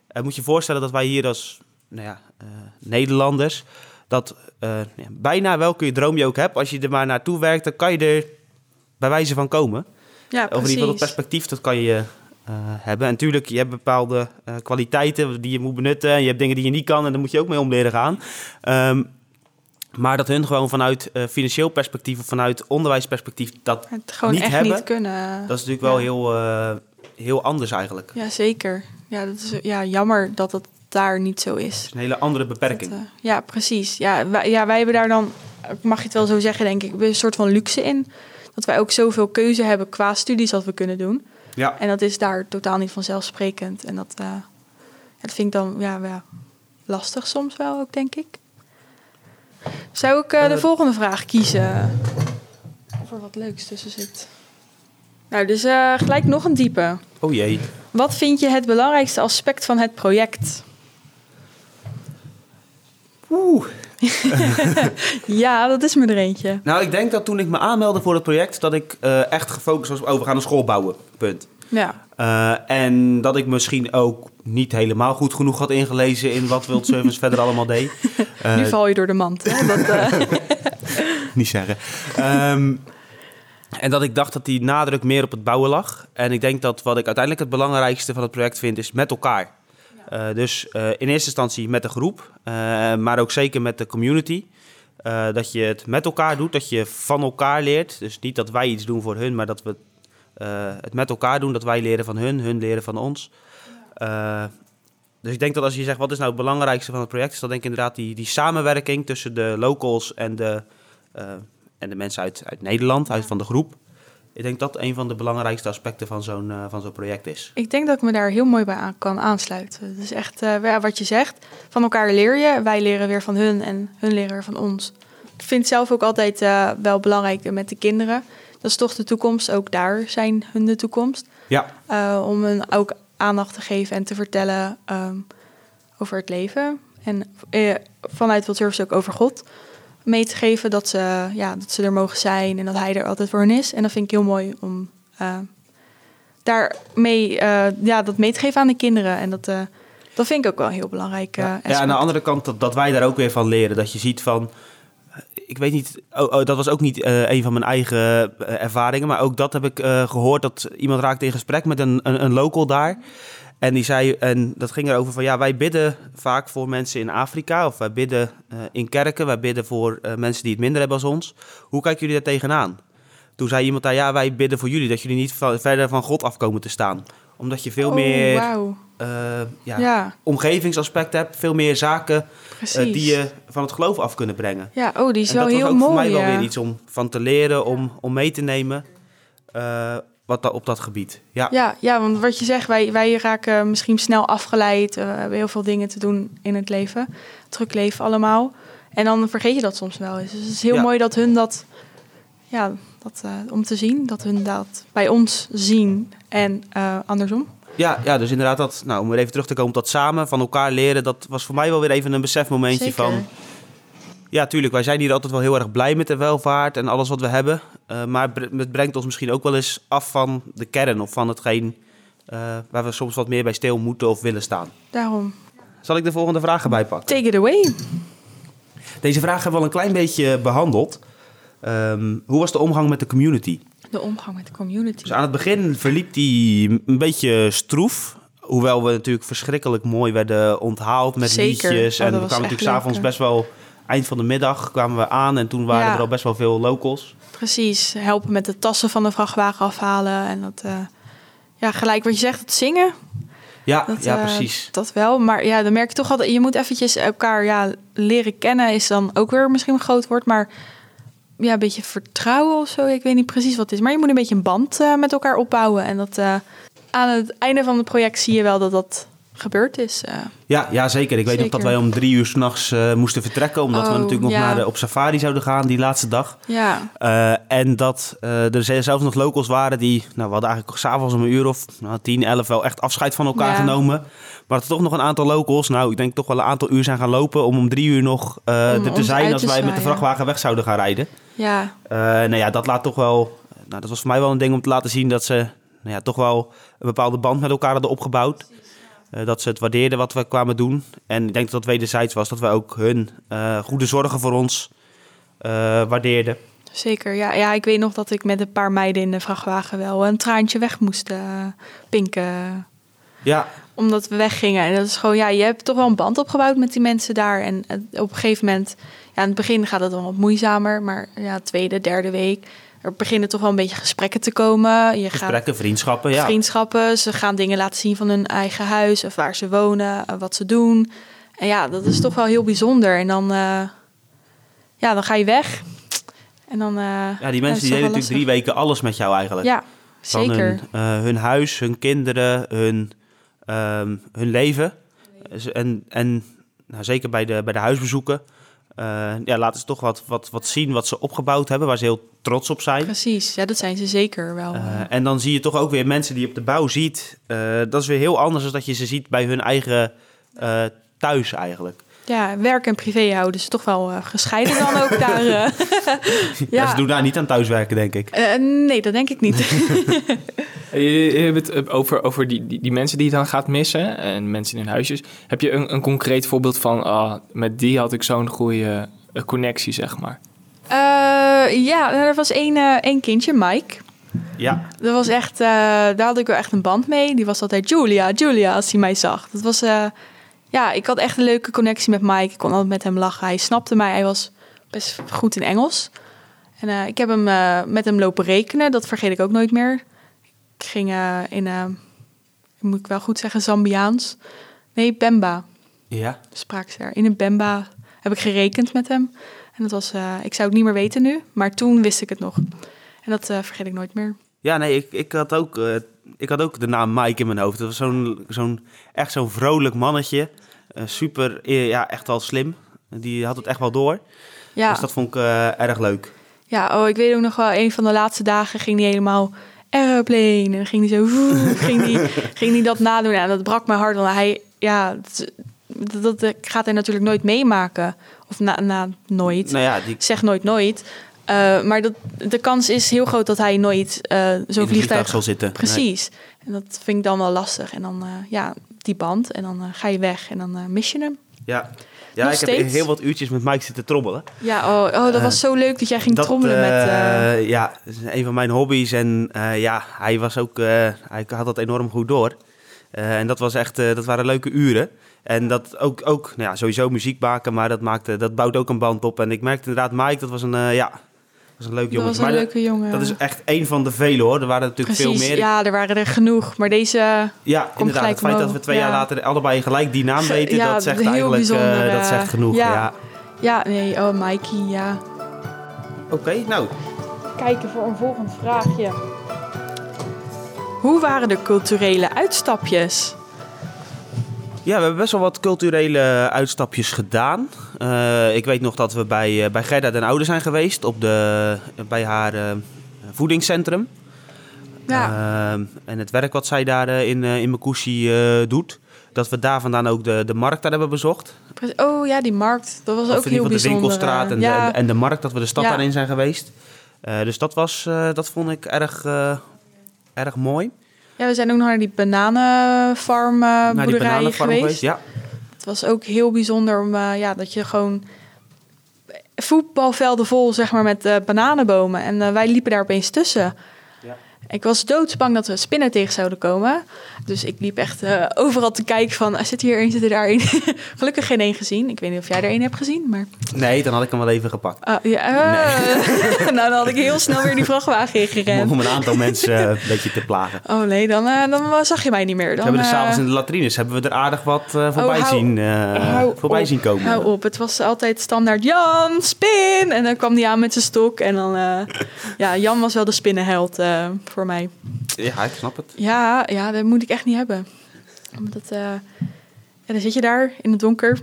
En moet je je voorstellen dat wij hier als nou ja, eh, Nederlanders, dat eh, ja, bijna welke droom je ook hebt, als je er maar naartoe werkt, dan kan je er bij wijze van komen. ja, Of in ieder geval dat precies. perspectief, dat kan je hebben. En natuurlijk, je hebt bepaalde eh, kwaliteiten die je moet benutten. En je hebt dingen die je niet kan en daar moet je ook mee om leren gaan. Ehm, maar dat hun gewoon vanuit eh, financieel perspectief of vanuit onderwijsperspectief dat, Het gewoon niet echt hebben, niet kunnen. dat is natuurlijk wel Ja. heel, eh, heel anders eigenlijk. Ja, zeker. Ja, dat is ja, jammer dat het daar niet zo is. is een hele andere beperking. Dat, eh, ja, precies. Ja wij, ja, wij hebben daar dan, mag je het wel zo zeggen, denk ik, een soort van luxe in. Dat wij ook zoveel keuze hebben qua studies wat we kunnen doen. Ja. En dat is daar totaal niet vanzelfsprekend. En dat, ja, dat vind ik dan ja, ja, lastig soms wel ook, denk ik. Zou ik eh, de Eh, volgende vraag kiezen? Of er wat leuks tussen zit. Nou, dus gelijk nog een diepe. Oh jee. Wat vind je het belangrijkste aspect van het project? Oeh. Ja, dat is me er eentje. Nou, ik denk dat toen ik me aanmeldde voor het project, dat ik eh, echt gefocust was op overgaan naar school bouwen. Punt. Ja, Eh, en dat ik misschien ook niet helemaal goed genoeg had ingelezen in wat Wild Service verder allemaal deed. Eh, nu val je door de mand. Hè? Dat, eh, niet zeggen. Ehm, en dat ik dacht dat die nadruk meer op het bouwen lag. En ik denk dat wat ik uiteindelijk het belangrijkste van het project vind, is met elkaar. Eh, dus eh, in eerste instantie met de groep, eh, maar ook zeker met de community. Dat je het met elkaar doet, dat je van elkaar leert. Dus niet dat wij iets doen voor hun, maar dat we het met elkaar doen. Dat wij leren van hun, hun leren van ons. Dus ik denk dat als je zegt, wat is nou het belangrijkste van het project? Is dat denk ik inderdaad die, die samenwerking tussen de locals en de, en de mensen uit, uit Nederland, uit van de groep. Ik denk dat een van de belangrijkste aspecten van zo'n eh, van zo'n project is. Ik denk dat ik me daar heel mooi bij aan kan aansluiten. Het is echt eh, wat je zegt. Van elkaar leer je. Wij leren weer van hun en hun leren weer van ons. Ik vind het zelf ook altijd eh, wel belangrijk met de kinderen. Dat is toch de toekomst. Ook daar zijn hun de toekomst. Ja, om hun ook aandacht te geven en te vertellen ehm, over het leven. En vanuit World Service ook over God. Mee te geven dat ze, ja, dat ze er mogen zijn en dat hij er altijd voor hen is. En dat vind ik heel mooi om eh daar mee, eh, ja, dat mee te geven aan de kinderen. En dat, eh, dat vind ik ook wel heel belangrijk. ja. aan de andere kant dat, dat wij daar ook weer van leren. Dat je ziet van, ik weet niet, oh, oh, dat was ook niet een van mijn eigen ervaringen. Maar ook dat heb ik eh, gehoord. Dat iemand raakte in gesprek met een, een, een local daar. En die zei, en dat ging erover van ja, wij bidden vaak voor mensen in Afrika. Of wij bidden eh, in kerken. Wij bidden voor eh, mensen die het minder hebben als ons. Hoe kijken jullie daar tegenaan? Toen zei iemand daar, ja, wij bidden voor jullie. Dat jullie niet verder van God afkomen te staan. Omdat je veel Oh, meer wauw. eh, ja, Ja, omgevingsaspect hebt. Veel meer zaken die je van het geloof af kunnen brengen. Ja, oh, die is en wel dat was heel ook mooi. voor mij wel weer iets om van te leren, om, om mee te nemen. Eh, wat da- op dat gebied. Ja, Ja, ja, want wat je zegt, wij, wij raken misschien snel afgeleid. Eh, we hebben heel veel dingen te doen in het leven. Druk leven allemaal. En dan vergeet je dat soms wel eens. Dus het is heel Ja. mooi dat hun dat... Ja, dat, eh, om te zien. Dat hun dat bij ons zien. En eh, andersom. ja, ja, dus inderdaad, dat, nou, om weer even terug te komen op dat samen van elkaar leren. Dat was voor mij wel weer even een besefmomentje Zeker. van... Ja, tuurlijk, wij zijn hier altijd wel heel erg blij met de welvaart en alles wat we hebben. Eh, maar het brengt ons misschien ook wel eens af van de kern of van hetgeen eh, waar we soms wat meer bij stil moeten of willen staan. Daarom. Zal ik de volgende vraag erbij pakken? Take it away. Deze vraag hebben we al een klein beetje behandeld. Ehm, hoe was de omgang met de community? De omgang met de community. Dus aan het begin verliep die een beetje stroef. Hoewel we natuurlijk verschrikkelijk mooi werden onthaald met Zeker. liedjes. Oh, en we kwamen natuurlijk s'avonds best wel... Eind van de middag kwamen we aan en toen waren Ja. er al best wel veel locals. Precies. Helpen met de tassen van de vrachtwagen afhalen. En dat... eh, ja, gelijk wat je zegt, het zingen. Ja, Dat, ja eh, precies. Dat wel, maar ja, dan merk je toch altijd... je moet eventjes elkaar ja, leren kennen... is dan ook weer misschien een groot woord, maar... ja, een beetje vertrouwen of zo. Ik weet niet precies wat het is. Maar je moet een beetje een band eh, met elkaar opbouwen. En dat aan het einde van het project zie je wel dat dat gebeurd is. eh. Ja, ja, zeker. Ik weet nog dat wij om drie uur s'nachts nachts moesten vertrekken. Omdat we Oh, natuurlijk nog ja. naar de, op safari zouden gaan die laatste dag. ja, Eh, en dat er zelfs nog locals waren die, nou, we hadden eigenlijk s'avonds om een uur of nou, 10, 11 wel echt afscheid van elkaar Ja. genomen. Maar dat er toch nog een aantal locals, nou, ik denk toch wel een aantal uur zijn gaan lopen om om drie uur nog er te zijn als te wij met de vrachtwagen weg zouden gaan rijden. ja, nou ja, dat laat toch wel, nou, dat was voor mij wel een ding om te laten zien dat ze nou ja, toch wel een bepaalde band met elkaar hadden opgebouwd. Eh, dat ze het waardeerden wat we kwamen doen. En ik denk dat dat wederzijds was, dat we ook hun eh, goede zorgen voor ons eh, waardeerden. zeker. Ja, ja, ik weet nog dat ik met een paar meiden in de vrachtwagen... wel een traantje weg moest pinken. Ja, omdat we weggingen. En dat is gewoon, ja, je hebt toch wel een band opgebouwd met die mensen daar. En op een gegeven moment, ja, in het begin gaat het dan wat moeizamer. Maar ja, tweede, derde week, er beginnen toch wel een beetje gesprekken te komen. Je gaat gesprekken, vriendschappen, ja. vriendschappen. Ze gaan dingen laten zien van hun eigen huis of waar ze wonen, eh, wat ze doen. En ja, dat is toch wel heel bijzonder. En dan, eh, ja, dan ga je weg. En dan, eh, Ja, die mensen die deden natuurlijk drie weken alles met jou eigenlijk. Ja, Van zeker. Hun, hun huis, hun kinderen, hun, ehm, hun leven. En, en nou, zeker bij de, bij de huisbezoeken. Eh, ja, laten ze toch wat, wat, wat zien wat ze opgebouwd hebben, waar ze heel trots op zijn. Precies, ja, dat zijn ze zeker wel. Eh, en dan zie je toch ook weer mensen die je op de bouw ziet. eh, dat is weer heel anders dan dat je ze ziet bij hun eigen thuis eigenlijk. Ja, werk en privé houden ze toch wel eh, gescheiden dan ook daar. eh. Ja. ja, ze doen daar niet aan thuiswerken, denk ik. Eh, nee, dat denk ik niet. Je, je hebt het over, over die, die, die mensen die je dan gaat missen en mensen in hun huisjes. Heb je een, een concreet voorbeeld van, ah, met die had ik zo'n goede connectie, zeg maar? Eh, ja, er was één, eh, één kindje, Mike. Ja, Dat was echt, eh, daar had ik wel echt een band mee. Die was altijd Julia, Julia, als hij mij zag. Dat was, eh, ja, ik had echt een leuke connectie met Mike. Ik kon altijd met hem lachen. Hij snapte mij. Hij was best goed in Engels. En eh, ik heb hem eh, met hem lopen rekenen. Dat vergeet ik ook nooit meer. ik ging eh, in, moet ik wel goed zeggen, Zambiaans. Nee, Bemba Ja. sprak ze daar. In een Bemba heb ik gerekend met hem. En dat was, ik zou het niet meer weten nu, maar toen wist ik het nog. En dat vergeet ik nooit meer. Ja, nee, ik, ik, had ook, ik had ook de naam Mike in mijn hoofd. Dat was zo'n, zo'n, echt zo'n vrolijk mannetje. Eh, super, eh, ja, echt wel slim. Die had het echt wel door. Ja, Dus dat vond ik eh, erg leuk. ja oh, ik weet ook nog wel, een van de laatste dagen ging hij helemaal airplane. En ging hij zo, ging hij ging hij dat nadoen. Ja, dat brak mijn hart, want hij, ja, dat, dat, gaat hij natuurlijk nooit meemaken. Of na, na nooit. Nou ja, die zeg nooit nooit. Eh, maar dat, de kans is heel groot dat hij nooit in zo'n vliegtuig vliegtuig... zal zitten. Nee. Precies. En dat vind ik dan wel lastig. En dan, eh, ja, die band. En dan ga je weg en dan mis je hem. Ja, ja Nog ik heb steeds? heel wat uurtjes met Mike zitten trommelen. Ja, oh, oh dat was zo leuk dat jij ging trommelen met... Ja, dat is een van mijn hobby's. En ja, hij was ook, hij had dat enorm goed door. En dat was echt, dat waren leuke uren. En dat ook, ook nou ja, sowieso muziek maken, maar dat, maakte, dat bouwt ook een band op. En ik merkte inderdaad, Mike, dat was een, ja, was een leuk dat was een Maar leuke jongen. dat is echt één van de vele hoor. Er waren natuurlijk Precies, veel meer. ja, er waren er genoeg. Maar deze... Ja, inderdaad. gelijk Het feit dat we twee Ja. jaar later allebei gelijk die naam weten, ja, dat zegt heel eigenlijk eh, dat zegt eh, genoeg. ja. Ja. Ja, nee, oh Mikey, ja. Oké, nou, Kijken voor een volgend vraagje. Hoe waren de culturele uitstapjes? Ja, we hebben best wel wat culturele uitstapjes gedaan. Eh, ik weet nog dat we bij, eh, bij Gerda den Oude zijn geweest, op de, bij haar eh, voedingscentrum. Ja, en het werk wat zij daar in, in Makushi doet. Dat we daar vandaan ook de, de markt daar hebben bezocht. oh ja, die markt. Dat was ook heel geval de bijzonder. winkelstraat en, ja, de, en de markt, dat we de stad Ja. daarin zijn geweest. Dus dat, was, dat vond ik erg, erg mooi. Ja, we zijn ook nog naar die bananenfarm eh Naar die boerderij bananenfarm geweest. Ja, Het was ook heel bijzonder om, eh, ja, dat je gewoon voetbalvelden vol, zeg maar, met eh, bananenbomen. En wij liepen daar opeens tussen. Ik was doodsbang dat we spinnen tegen zouden komen. Dus ik liep echt eh, overal te kijken van, ah, zit hier een, zit er daar een. Gelukkig geen één gezien. Ik weet niet of jij er één hebt gezien, maar... nee, dan had ik hem wel even gepakt. Ah, ja, nou, dan had ik heel snel weer die vrachtwagen ingerend. Om een aantal mensen eh, een beetje te plagen. Oh nee, dan, eh, dan zag je mij niet meer. Dan, we hebben er eh, s'avonds in de latrines hebben we er aardig wat voorbij, Oh, hou- zien, hou voorbij op, zien komen. Hou op, het was altijd standaard Jan, spin! En dan kwam hij aan met zijn stok. En dan, ja, Jan was wel de spinnenheld eh, voor mij. Ja, ik snap het. Ja, ja, dat moet ik echt niet hebben. Omdat, ja, dan zit je daar in het donker.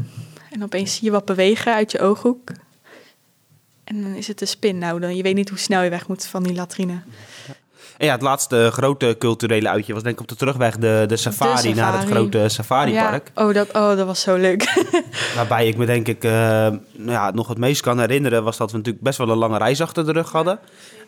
En opeens zie je wat bewegen uit je ooghoek. En dan is het een spin. Nou, dan, je weet niet hoe snel je weg moet van die latrine. En ja, het laatste grote culturele uitje was denk ik op de terugweg de, de safari, naar het grote safaripark. Ja. Oh, dat, oh, dat was zo leuk. Waarbij ik me denk ik eh, nou ja, nog het meest kan herinneren was dat we natuurlijk best wel een lange reis achter de rug hadden.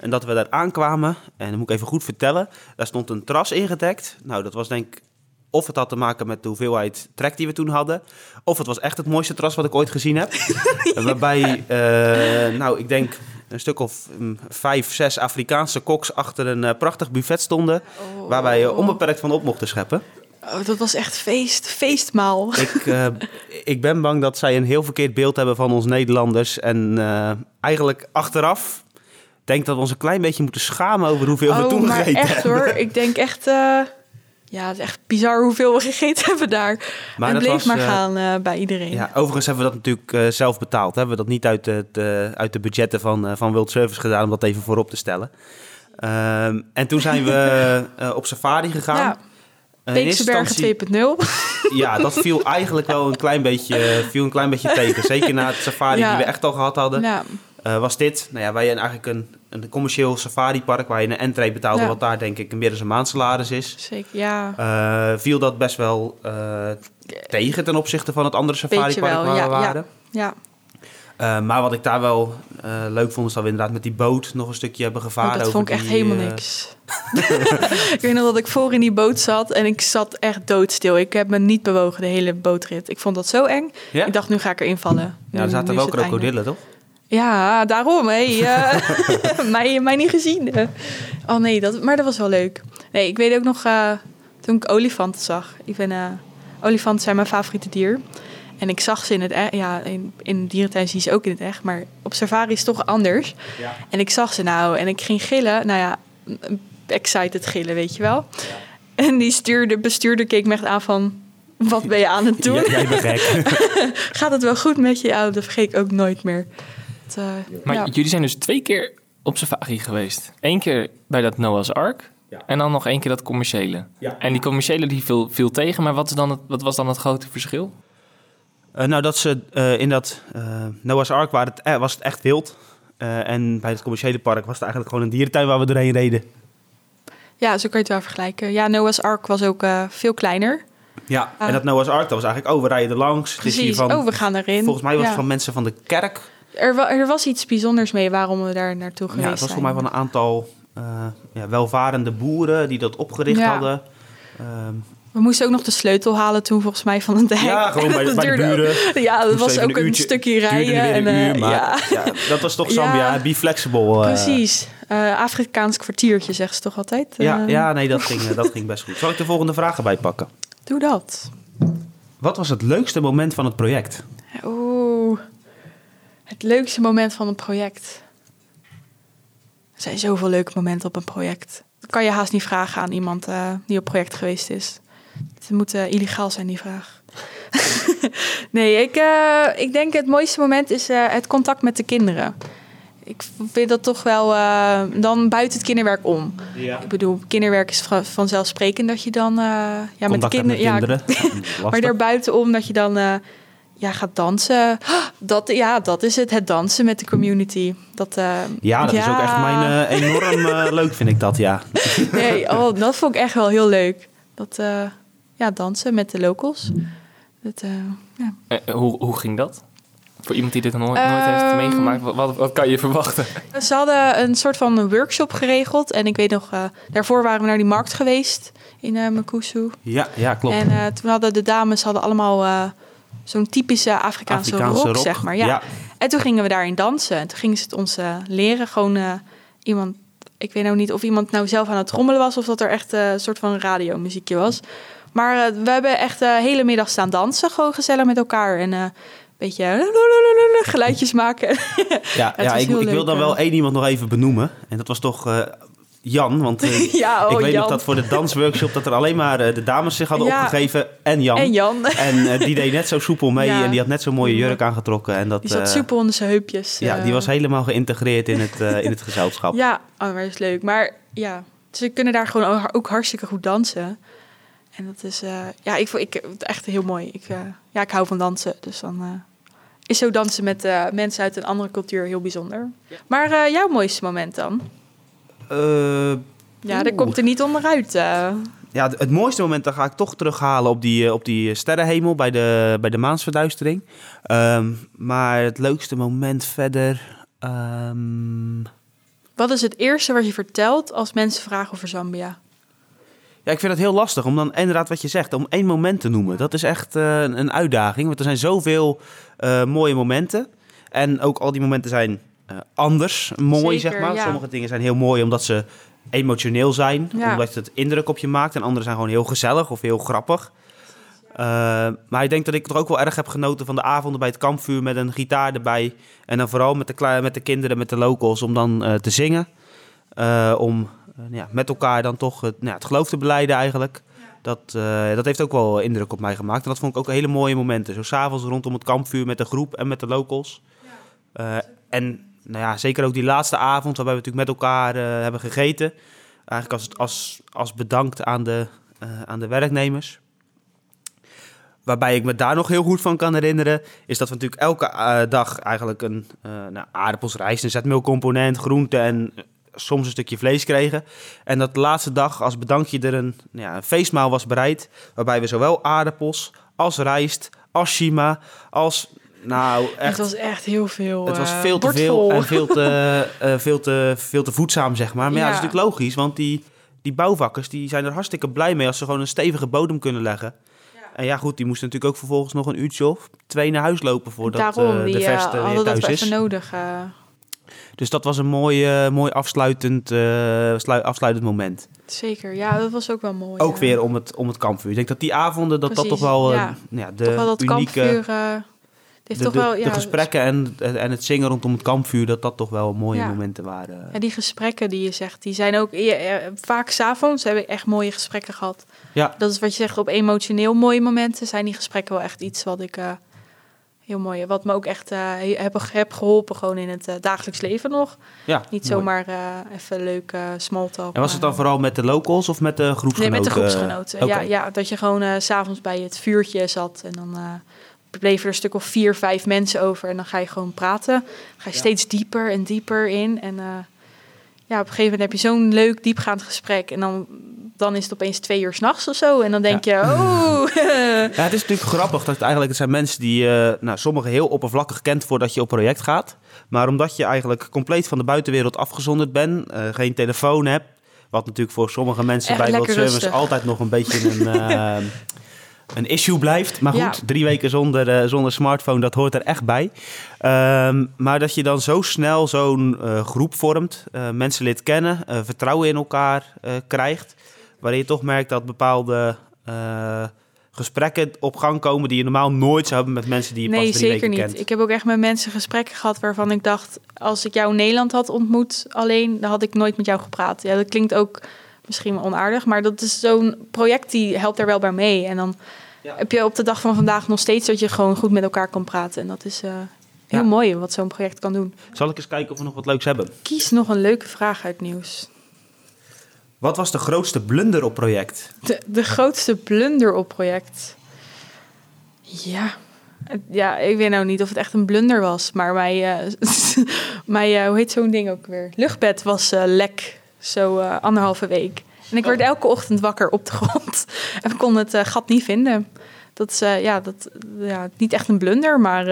En dat we daar aankwamen, en dat moet ik even goed vertellen, daar stond een terras ingedekt. Nou, dat was denk ik, of het had te maken met de hoeveelheid trek die we toen hadden, of het was echt het mooiste terras wat ik ooit gezien heb. Waarbij, eh, nou, ik denk een stuk of mm, vijf, zes Afrikaanse koks achter een eh, prachtig buffet stonden, waar wij eh, onbeperkt van op mochten scheppen. Oh, dat was echt feest, feestmaal. Ik, eh, ik ben bang dat zij een heel verkeerd beeld hebben van ons Nederlanders. En eigenlijk achteraf denk dat we ons een klein beetje moeten schamen over hoeveel we oh, toen gegeten echt hebben. hoor. Ik denk echt... ja, het is echt bizar hoeveel we gegeten hebben daar. Maar en bleef was, maar eh, gaan eh, bij iedereen. Ja, overigens hebben we dat natuurlijk eh, zelf betaald. Hebben we dat niet uit, het, eh, uit de budgetten van, eh, van World Service gedaan, om dat even voorop te stellen. Ehm, en toen zijn we op safari gegaan. Ja, Beekse Bergen instantie- 2.0. Ja, dat viel eigenlijk wel een klein beetje, viel een klein beetje tegen. Zeker na het safari Ja. die we echt al gehad hadden. Ja, was dit. Nou ja, wij eigenlijk een, een commercieel safaripark waar je een entree betaalde, Ja. wat daar denk ik meer dan een maandsalaris is. zeker. Ja, Eh, viel dat best wel eh, tegen ten opzichte van het andere safaripark waar ja, we ja. waren. ja. Eh, maar wat ik daar wel leuk vond, is dat we inderdaad met die boot nog een stukje hebben gevaren. Oh, dat over vond ik echt helemaal niks. ik weet nog dat ik voor in die boot zat en ik zat echt doodstil. Ik heb me niet bewogen de hele bootrit. Ik vond dat zo eng. Ik dacht, nu ga ik erin vallen. Ja, er zaten wel krokodillen, toch? Ja, daarom. Hé. eh, mij, mij niet gezien. eh. Oh nee, dat, maar dat was wel leuk. Nee, ik weet ook nog eh, toen ik olifanten zag. Ik ben, olifanten zijn mijn favoriete dier. En ik zag ze in het echt. Ja, in, in dierentuin zie je ze ook in het echt. Maar op safari is het toch anders. Ja. En ik zag ze nou en ik ging gillen. Nou ja, excited gillen, weet je wel. En die stuurde, bestuurder keek me echt aan van... Wat ben je aan het doen? Ja, jij bent gek. Gaat het wel goed met je? Ja, dat vergeet ik ook nooit meer. Eh, Maar ja. jullie zijn dus twee keer op safari geweest. Eén keer bij dat Noah's Ark. Ja. En dan nog één keer dat commerciële. Ja. En die commerciële die viel, viel tegen. Maar wat, is dan het, wat was dan het grote verschil? Eh, nou, dat ze eh, in dat eh, Noah's Ark waar het, eh, was het echt wild. Eh, en bij het commerciële park was het eigenlijk gewoon een dierentuin waar we doorheen reden. ja, zo kan je het wel vergelijken. Ja, Noah's Ark was ook eh, veel kleiner. Ja. Ah. En dat Noah's Ark, dat was eigenlijk, oh, we rijden er langs. Het is hier Precies. van, oh, we gaan erin. volgens mij was Ja. het van mensen van de kerk. Er, wa- er was iets bijzonders mee waarom we daar naartoe geweest Ja, het was zijn. volgens mij van een aantal eh, ja, welvarende boeren die dat opgericht Ja. hadden. Ehm, We moesten ook nog de sleutel halen toen volgens mij van het hek. ja, gewoon bij, Dat bij de buren. Ja, dat was ook een een uurtje- stukje rijden. En, een eh, uur, maar ja, ja, dat was toch Ja. Zambia, be flexible. eh. precies. Afrikaans kwartiertje zeggen ze toch altijd? Ja, ja, nee, dat ging, dat ging best goed. Zal ik de volgende vraag erbij pakken? Doe dat. Wat was het leukste moment van het project? Oeh, het leukste moment van een project. Er zijn zoveel leuke momenten op een project. Dat kan je haast niet vragen aan iemand eh, die op project geweest is. Het moet illegaal zijn, die vraag. nee, ik, eh, ik denk het mooiste moment is eh, het contact met de kinderen. Ik vind dat toch wel eh, dan buiten het kinderwerk om. Ja. Ik bedoel, kinderwerk is va- vanzelfsprekend dat je dan eh, ja, met de hebt kinderen. Ja, kinderen. maar Lastig. daarbuitenom dat je dan eh, ja, gaat dansen. Dat, ja, dat is het. Het dansen met de community. Dat, eh, Ja, dat is ook echt mijn eh, enorm eh, leuk, vind ik dat, ja. Nee, oh, dat vond ik echt wel heel leuk. Dat eh, ja, dansen met de locals. Dat, eh, ja. Eh, hoe, hoe ging dat? Voor iemand die dit nog nooit, nooit heeft Ehm, meegemaakt, wat, wat, wat kan je verwachten? Ze hadden een soort van een workshop geregeld. En ik weet nog, eh, daarvoor waren we naar die markt geweest in eh Makusu. Ja, ja klopt. En eh, toen hadden de dames hadden allemaal eh, zo'n typische Afrikaanse, Afrikaanse rock, rock, zeg maar. Ja. ja. En toen gingen we daarin dansen. En toen gingen ze het ons eh, leren. Gewoon eh, iemand, ik weet nou niet of iemand nou zelf aan het trommelen was... of dat er echt eh, een soort van radiomuziekje was. Maar we hebben echt de hele middag staan dansen. Gewoon gezellig met elkaar. En een beetje geluidjes maken. Ja, ja ik, ik wil dan wel één iemand nog even benoemen. En dat was toch Jan. Want eh, ja, oh, ik weet Jan. nog dat voor de dansworkshop... dat er alleen maar eh, de dames zich hadden Ja. opgegeven en Jan. En Jan. En eh, die deed net zo soepel mee Ja. en die had net zo'n mooie jurk aangetrokken. En dat, Die zat super onder zijn heupjes. Ja, die was helemaal geïntegreerd in het, eh, in het gezelschap. Ja, oh, maar dat is leuk. Maar ja, ze kunnen daar gewoon ook- ook hartstikke goed dansen. En dat is, eh, ja, ik vond ik, echt heel mooi. Ik, eh, ja, ik hou van dansen. Dus dan eh, is zo dansen met eh, mensen uit een andere cultuur heel bijzonder. Maar eh, jouw mooiste moment dan? Eh, Ja, daar komt er niet onderuit. eh. ja, het mooiste moment, dan ga ik toch terughalen op die, eh, op die sterrenhemel bij de, bij de maansverduistering. Ehm, maar het leukste moment verder... ehm, Wat is het eerste wat je vertelt als mensen vragen over Zambia? Ja, ik vind het heel lastig om dan inderdaad wat je zegt, om één moment te noemen. Dat is echt eh, een uitdaging, want er zijn zoveel eh, mooie momenten. En ook al die momenten zijn eh, anders mooi, Zeker, zeg maar. ja. Sommige dingen zijn heel mooi omdat ze emotioneel zijn, Ja. omdat het indruk op je maakt. En andere zijn gewoon heel gezellig of heel grappig. Eh, maar ik denk dat ik toch ook wel erg heb genoten van de avonden bij het kampvuur met een gitaar erbij. En dan vooral met de, met de kinderen, met de locals, om dan eh, te zingen. Om ja, met elkaar dan toch het, nou, het geloof te beleiden eigenlijk. Dat, dat heeft ook wel indruk op mij gemaakt. En dat vond ik ook hele mooie momenten. Zo s'avonds rondom het kampvuur met de groep en met de locals. En nou ja, zeker ook die laatste avond waarbij we natuurlijk met elkaar eh, hebben gegeten. Eigenlijk als, als, als bedankt aan de, eh, aan de werknemers. Waarbij ik me daar nog heel goed van kan herinneren, is dat we natuurlijk elke eh, dag eigenlijk een eh nou, aardappels, rijst, een zetmeelcomponent, groente en soms een stukje vlees kregen. En dat de laatste dag als bedankje er een, nou ja, een feestmaal was bereid, waarbij we zowel aardappels als rijst, als shima, als nou echt... Het was echt heel veel. Het was eh, veel te veel en veel te, eh, veel, te, veel te voedzaam, zeg maar. Maar ja, Ja. dat is natuurlijk logisch, want die, die bouwvakkers die zijn er hartstikke blij mee als ze gewoon een stevige bodem kunnen leggen. En ja, goed, die moesten natuurlijk ook vervolgens nog een uurtje of twee naar huis lopen voordat Daarom, eh, die de eh, vest eh, weer dat thuis even is. nodig. eh. Dus dat was een mooi, eh, mooi afsluitend, eh, slu- afsluitend moment. zeker, ja, dat was ook wel mooi. Ook eh. weer om het, om het kampvuur. Ik denk dat die avonden, dat dat toch wel eh, ja. ja, de Toch wel dat unieke... kampvuur. Heeft de, toch de- wel, de ja, gesprekken en, en het zingen rondom het kampvuur, dat dat toch wel mooie Ja. momenten waren. Ja, die gesprekken die je zegt, die zijn ook vaak s'avonds hebben we echt mooie gesprekken gehad. Ja. Dat is wat je zegt, op emotioneel mooie momenten zijn die gesprekken wel echt iets wat ik eh, heel mooi, wat me ook echt eh, heb, heb geholpen gewoon in het eh, dagelijks leven nog. Ja, Niet zomaar even leuk small talk. En was het dan vooral met de locals of met de Nee, groepsgenoten? met de groepsgenoten. Ja, ja, dat je gewoon s s'avonds bij het vuurtje zat en dan bleven er een stuk of vier, vijf mensen over. En dan ga je gewoon praten. Ga je Ja. steeds dieper en dieper in. En eh, ja, op een gegeven moment heb je zo'n leuk, diepgaand gesprek. En dan, dan is het opeens twee uur s'nachts of zo. En dan denk je, oh... Ja, het is natuurlijk grappig dat het eigenlijk het zijn mensen die, eh nou, sommigen heel oppervlakkig kent voordat je op project gaat. Maar omdat je eigenlijk compleet van de buitenwereld afgezonderd bent, eh, geen telefoon hebt, wat natuurlijk voor sommige mensen Echt bij World Service altijd nog een beetje een, een issue blijft. Maar goed, Ja. drie weken zonder, eh, zonder smartphone, dat hoort er echt bij. Ehm, maar dat je dan zo snel zo'n eh, groep vormt, eh, mensen leert kennen, vertrouwen in elkaar krijgt, waarin je toch merkt dat bepaalde gesprekken op gang komen die je normaal nooit zou hebben met mensen die je Nee, pas drie zeker weken niet. kent. Ik heb ook echt met mensen gesprekken gehad waarvan ik dacht... als ik jou in Nederland had ontmoet alleen... dan had ik nooit met jou gepraat. Ja, dat klinkt ook misschien wel onaardig... maar dat is zo'n project die helpt daar wel bij mee. En dan Ja. heb je op de dag van vandaag nog steeds... dat je gewoon goed met elkaar kan praten. En dat is eh, heel Ja. mooi wat zo'n project kan doen. Zal ik eens kijken of we nog wat leuks hebben? Kies nog een leuke vraag uit nieuws. Wat was de grootste blunder op project? De, de grootste blunder op project. Ja. Ja, ik weet nou niet of het echt een blunder was. Maar mijn, eh, mijn eh, hoe heet zo'n ding ook weer? Luchtbed was lek. Zo eh, anderhalve week. En ik werd elke ochtend wakker op de grond. En kon het eh, gat niet vinden. Dat is eh, ja, dat, ja, niet echt een blunder, maar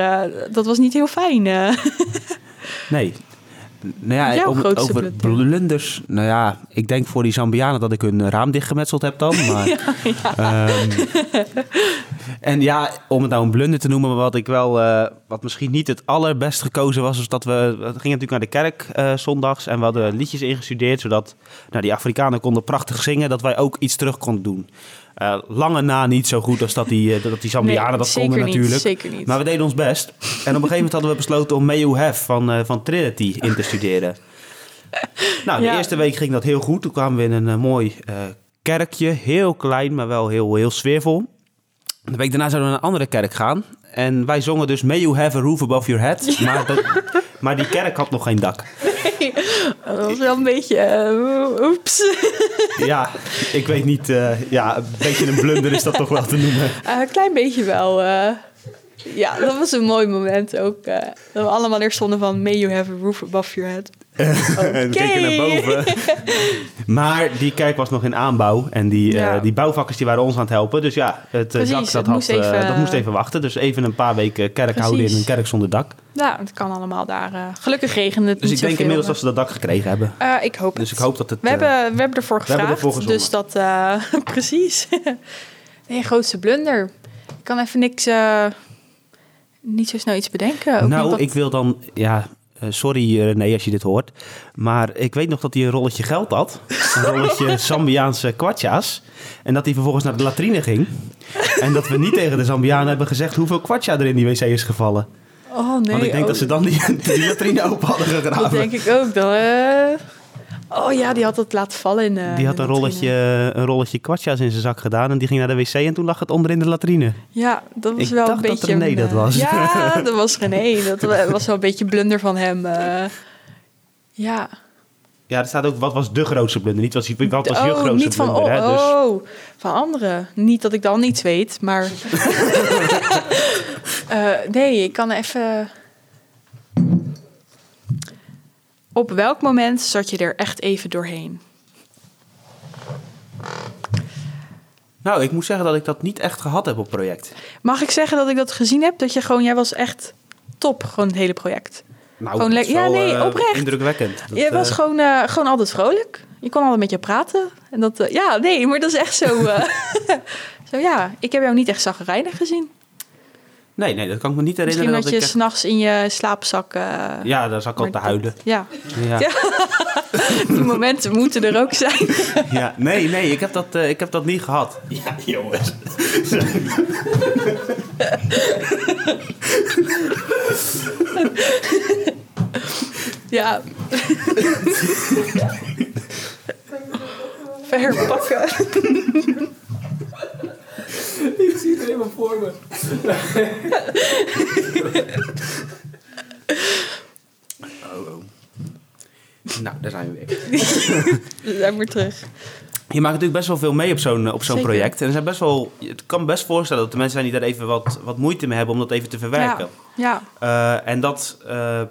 dat was niet heel fijn. Nee. Nou ja, om over blunder? blunders. Nou ja, ik denk voor die Zambianen dat ik hun raam dichtgemetseld heb dan. Maar, Ehm, en ja, om het nou een blunder te noemen, maar wat ik wel, eh, wat misschien niet het allerbest gekozen was, is dat we, we gingen natuurlijk naar de kerk eh, zondags en we hadden liedjes ingestudeerd, zodat nou, die Afrikanen konden prachtig zingen, dat wij ook iets terug konden doen. Eh, lange na niet zo goed als dat die, dat die Zambianen Nee, dat zeker konden niet, natuurlijk. Zeker niet. Maar we deden ons best. En op een gegeven moment hadden we besloten om May You Have van, van Trinity in te studeren. Nou, de Ja. eerste week ging dat heel goed. Toen kwamen we in een mooi kerkje. Heel klein, maar wel heel, heel sfeervol. De week daarna zouden we naar een andere kerk gaan. En wij zongen dus May You Have a Roof Above Your Head. Maar, dat- maar die kerk had nog geen dak. dat was wel een beetje... eh, oeps. Ja, ik weet niet. eh, ja, een beetje een blunder is dat toch wel te noemen. Eh, Een klein beetje wel. ja, dat was een mooi moment ook. dat we allemaal eerst stonden van... May you have a roof above your head. En we keken naar boven. Maar die kerk was nog in aanbouw. En die, eh, die bouwvakkers die waren ons aan het helpen. Dus ja, het eh, Precies, dak dat, het had, moest eh, even- dat moest even wachten. Dus even een paar weken kerk houden in een kerk zonder dak. Ja, het kan allemaal daar. eh, gelukkig regende het Dus niet ik denk inmiddels dat ze dat dak gekregen hebben. Ik hoop Dus ik hoop dat het... We hebben, we hebben ervoor we hebben gevraagd. ervoor dus dat... precies. nee, grootste blunder. Ik kan even niks... niet zo snel iets bedenken. Ook nou, wat- ik wil dan... Ja, eh, sorry eh, René als je dit hoort. Maar ik weet nog dat hij een rolletje geld had. Een rolletje Zambiaanse kwartja's. En dat hij vervolgens naar de latrine ging. En dat we niet tegen de Zambianen hebben gezegd hoeveel kwartja er in die wc is gevallen. Oh nee. Want ik denk oh, dat ze dan die, die latrine open hadden gegraven. Dat denk ik ook. Dan, eh, Oh ja, die had het laten vallen in eh, Die had de een rolletje, een rolletje kwartja's in zijn zak gedaan en die ging naar de wc en toen lag het onder in de latrine. Ja, dat was Ik wel dacht een dat beetje... René een, dat eh, was. Ja, dat was René. Dat wa- was wel een beetje blunder van hem. eh. ja. Ja, er staat ook, wat was de grootste blunder? Niet wat, wat was je oh, grootste niet van, blunder, oh, hè? Dus, oh, van anderen. Niet dat ik dan niets weet, maar... Eh, nee, ik kan even... Op welk moment zat je er echt even doorheen? nou, ik moet zeggen dat ik dat niet echt gehad heb op project. Mag ik zeggen dat ik dat gezien heb? Dat je gewoon, jij was echt top, gewoon het hele project. Nou, Gewoon ja, nee, eh, oprecht. Indrukwekkend. Dat, je was eh, gewoon, eh, gewoon altijd vrolijk. Je kon altijd met je praten. En dat, ja, nee, maar dat is echt zo. zo ja, ik heb jou niet echt zagrijnig gezien. Nee, nee, dat kan ik me niet herinneren. Misschien dat je ik echt- s'nachts in je slaapzak... eh, Ja, daar zat ik al te huilen. dat- Ja, Ja. Ja. die momenten moeten er ook zijn. Ja, nee, nee, ik heb dat, eh, ik heb dat niet gehad. Ja, jongens. Ja. Verpakken. Ik zie het helemaal voor me. Oh, oh. Nou, daar zijn we weer. We zijn weer terug. Je maakt natuurlijk best wel veel mee op zo'n op zo'n project. En er zijn best wel, het kan me best voorstellen dat de mensen zijn die daar even wat, wat moeite mee hebben om dat even te verwerken. Ja, Eh, en dat eh,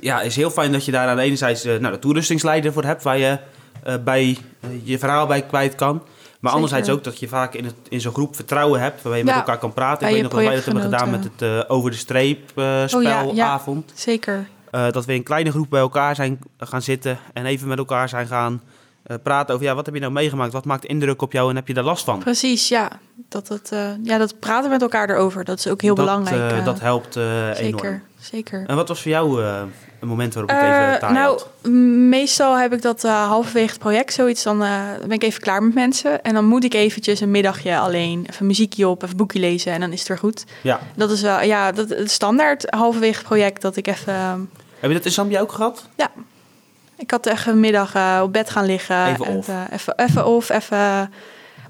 ja, is heel fijn dat je daar aan de ene zijde eh, nou, de toerustingsleider voor hebt, waar je eh, bij, eh, je verhaal bij kwijt kan. Maar anderzijds ook dat je vaak in, het, in zo'n groep vertrouwen hebt, waarbij je met elkaar kan praten. Ik weet nog dat wij dat hebben gedaan met het eh, over de streep eh Oh spelavond. zeker. Eh, dat we in kleine groep bij elkaar zijn gaan zitten en even met elkaar zijn gaan praten over ja, wat heb je nou meegemaakt? Wat maakt indruk op jou en heb je daar last van? Precies, ja. Dat, het, ja, dat praten met elkaar erover, dat is ook heel dat, belangrijk. dat helpt enorm. zeker, zeker. En wat was voor jou een moment waarop het even Eh, taai nou, had? meestal heb ik dat eh, halverwege het project zoiets. Dan eh, ben ik even klaar met mensen. En dan moet ik eventjes een middagje alleen. Even muziekje op, even boekje lezen en dan is het weer goed. Ja. Dat is wel, ja, dat het standaard halverwege het project dat ik even... eh, Heb je dat in Zambia ook gehad? ik had echt een middag op bed gaan liggen. Even en, off. even, even off, even...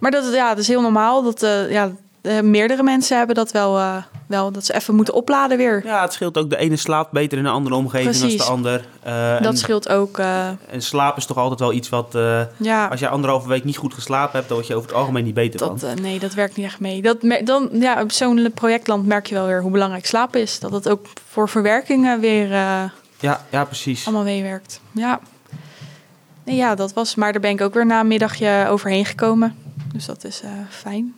Maar dat, ja, dat is heel normaal. Dat, eh, ja, eh, meerdere mensen hebben dat wel, eh, wel. Dat ze even moeten opladen weer. Ja, het scheelt ook. De ene slaapt beter in een andere omgeving dan de ander. Eh, dat en, scheelt ook. eh, en slaap is toch altijd wel iets wat... ja. als je anderhalve week niet goed geslapen hebt, dan word je over het algemeen niet beter Dat, van. nee, dat werkt niet echt mee. Dat, dan, ja, op zo'n projectland merk je wel weer hoe belangrijk slaap is. Dat het ook voor verwerkingen weer Ja, ja, precies. allemaal meewerkt. Ja. Nee, ja, dat was. Maar daar ben ik ook weer na een middagje overheen gekomen. Dus dat is fijn.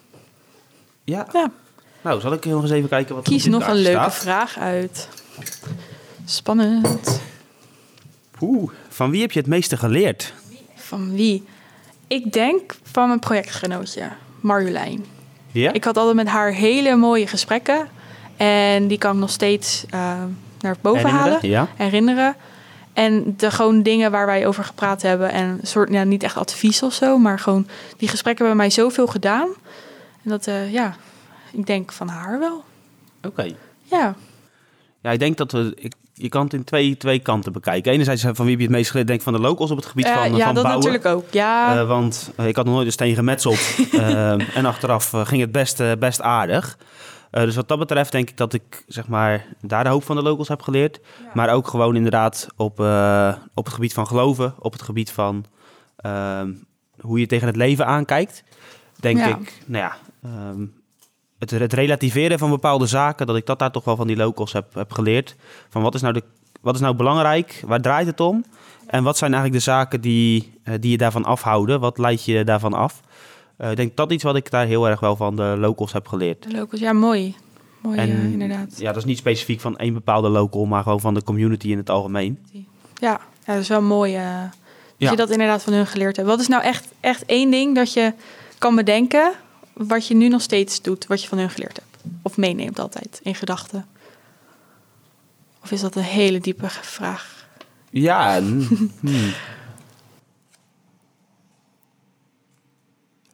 Ja. Ja. Nou, zal ik nog eens even kijken wat er Kies nog een leuke staat? vraag uit. Spannend. Oeh, van wie heb je het meeste geleerd? Van wie? Ik denk van mijn projectgenootje, Marjolein. Ja? Ik had altijd met haar hele mooie gesprekken. En die kan ik nog steeds eh, naar boven Herinneren? halen. Ja. herinneren. En de gewoon dingen waar wij over gepraat hebben. En soort, ja, niet echt advies of zo. Maar gewoon, die gesprekken hebben mij zoveel gedaan. En dat, eh, ja, ik denk van haar wel. Oké. Ja, Ja, ik denk dat we... Ik, je kan het in twee, twee kanten bekijken. Enerzijds van wie heb je het meest geleerd? Denk ik van de locals op het gebied Eh, van, ja van dat bouwen. natuurlijk ook. Ja, Eh, want eh, ik had nog nooit een steen gemetseld. Eh, en achteraf eh, ging het best, eh, best aardig. Eh, dus wat dat betreft denk ik dat ik zeg maar, daar de hoop van de locals heb geleerd. Maar ook gewoon inderdaad op, eh, op het gebied van geloven. Op het gebied van ehm, hoe je tegen het leven aankijkt. Denk Ja. ik, nou ja... ehm, het, het relativeren van bepaalde zaken, dat ik dat daar toch wel van die locals heb, heb geleerd. Van wat is, nou de, wat is nou belangrijk? Waar draait het om? En wat zijn eigenlijk de zaken die, eh, die je daarvan afhouden? Wat leid je daarvan af? Eh, ik denk dat iets wat ik daar heel erg wel van de locals heb geleerd. de locals. Ja, mooi. Mooi, En inderdaad. Ja, dat is niet specifiek van één bepaalde local, maar gewoon van de community in het algemeen. Ja, ja dat is wel mooi eh, dat Ja. je dat inderdaad van hun geleerd hebt. Wat is nou echt, echt één ding dat je kan bedenken... wat je nu nog steeds doet, wat je van hun geleerd hebt? Of meeneemt altijd in gedachten? Of is dat een hele diepe vraag? Ja, hmm.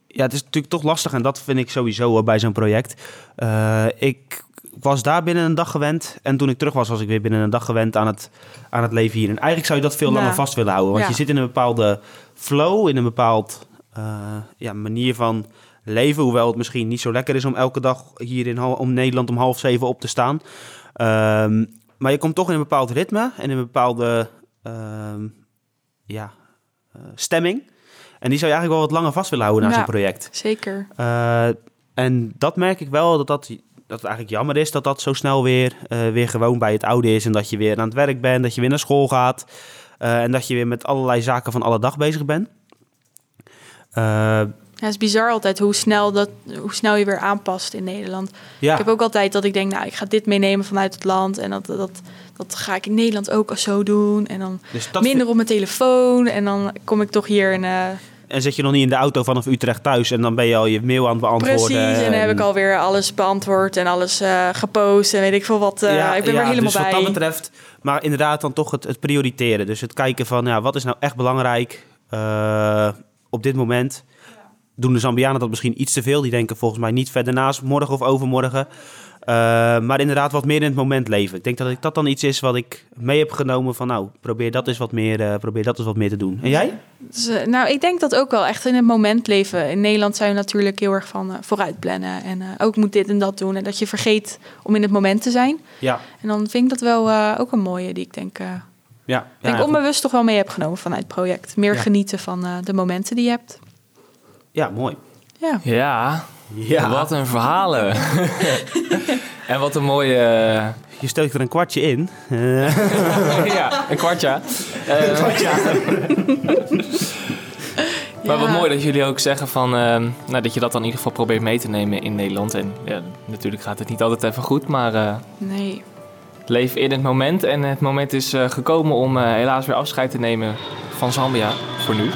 ja, het is natuurlijk toch lastig en dat vind ik sowieso bij zo'n project. Eh, ik was daar binnen een dag gewend en toen ik terug was, was ik weer binnen een dag gewend aan het, aan het leven hier. En eigenlijk zou je dat veel Ja. langer vast willen houden, want Ja. je zit in een bepaalde flow, in een bepaald eh, ja, manier van leven. Hoewel het misschien niet zo lekker is om elke dag hier in om Nederland om half zeven op te staan. Ehm, maar je komt toch in een bepaald ritme en in een bepaalde ehm, ja, eh, stemming. En die zou je eigenlijk wel wat langer vast willen houden na Ja. zo'n project. Zeker. Eh, en dat merk ik wel, dat, dat, dat het eigenlijk jammer is dat dat zo snel weer, eh, weer gewoon bij het oude is. En dat je weer aan het werk bent, dat je weer naar school gaat. en dat je weer met allerlei zaken van alle dag bezig bent. Ja, het is bizar altijd hoe snel, dat, hoe snel je weer aanpast in Nederland. ja, Ik heb ook altijd dat ik denk, nou, ik ga dit meenemen vanuit het land. En dat, dat, dat ga ik in Nederland ook zo doen. En dan dus minder op mijn telefoon. En dan kom ik toch hier en eh, En zit je nog niet in de auto vanaf Utrecht thuis en dan ben je al je mail aan het beantwoorden. Precies, en dan heb ik alweer alles beantwoord en alles eh, gepost en weet ik veel wat. eh, ik ben er helemaal dus bij. wat dat betreft, maar inderdaad dan toch het, het prioriteren. Dus het kijken van, ja, wat is nou echt belangrijk op dit moment? Doen de Zambianen dat misschien iets te veel? Die denken volgens mij niet verder naast morgen of overmorgen. Eh, maar inderdaad wat meer in het moment leven. Ik denk dat ik, dat dan iets is wat ik mee heb genomen van, nou, probeer dat eens wat meer, eh, probeer dat eens wat meer te doen. En jij? Dus, eh, nou, ik denk dat ook wel echt in het moment leven. In Nederland zijn we natuurlijk heel erg van eh, vooruitplannen. En ook moet dit en dat doen. En dat je vergeet om in het moment te zijn. Ja. En dan vind ik dat wel ook een mooie die ik denk, Ja, denk ja, onbewust toch wel mee heb genomen vanuit het project. Meer Ja. genieten van de momenten die je hebt. Ja, mooi. Ja. Ja, Ja. wat een verhalen. en wat een mooie... eh, Je steekt er een kwartje in. Eh, ja, een kwartje. Eh, Maar wat mooi dat jullie ook zeggen van, ehm, nou, dat je dat dan in ieder geval probeert mee te nemen in Nederland. En ja, natuurlijk gaat het niet altijd even goed, maar eh, Nee. leef in het moment. En het moment is eh, gekomen om eh, helaas weer afscheid te nemen van Zambia, voor nu.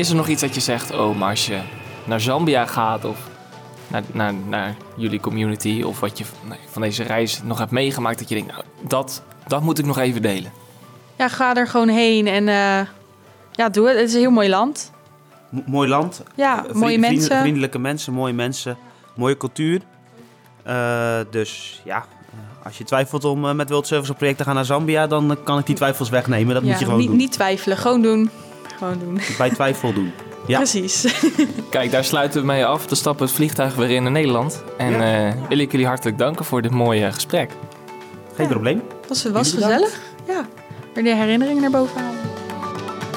Is er nog iets dat je zegt, oh, maar als je naar Zambia gaat of naar, naar, naar jullie community of wat je van- van deze reis nog hebt meegemaakt, dat je denkt, nou, dat, dat moet ik nog even delen. Ja, ga er gewoon heen en eh, ja, doe het. Het is een heel mooi land. mo- mooi land. Ja, Eh, mooie vriend- mensen. Vriendelijke mensen, mooie mensen, mooie cultuur. Eh, dus ja, als je twijfelt om met World Service op project te gaan naar Zambia, dan kan ik die twijfels wegnemen. Dat ja, moet je gewoon niet, doen. niet twijfelen, gewoon doen. Gewoon doen. Bij twijfel doen. Ja. Precies. Kijk, daar sluiten we mee af. Dan stappen we het vliegtuig weer in naar Nederland. En Ja. eh, wil ik jullie hartelijk danken voor dit mooie gesprek. Geen Ja. probleem. Was, was bedankt. gezellig. Ja. Weer de herinneringen naar boven halen.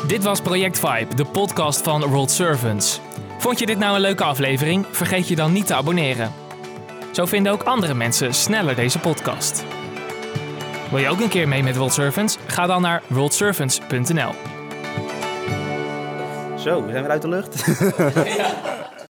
Dit was Project Vibe, de podcast van World Servants. Vond je dit nou een leuke aflevering? Vergeet je dan niet te abonneren. Zo vinden ook andere mensen sneller deze podcast. Wil je ook een keer mee met World Servants? Ga dan naar worldservants.nl. Zo, we zijn weer uit de lucht.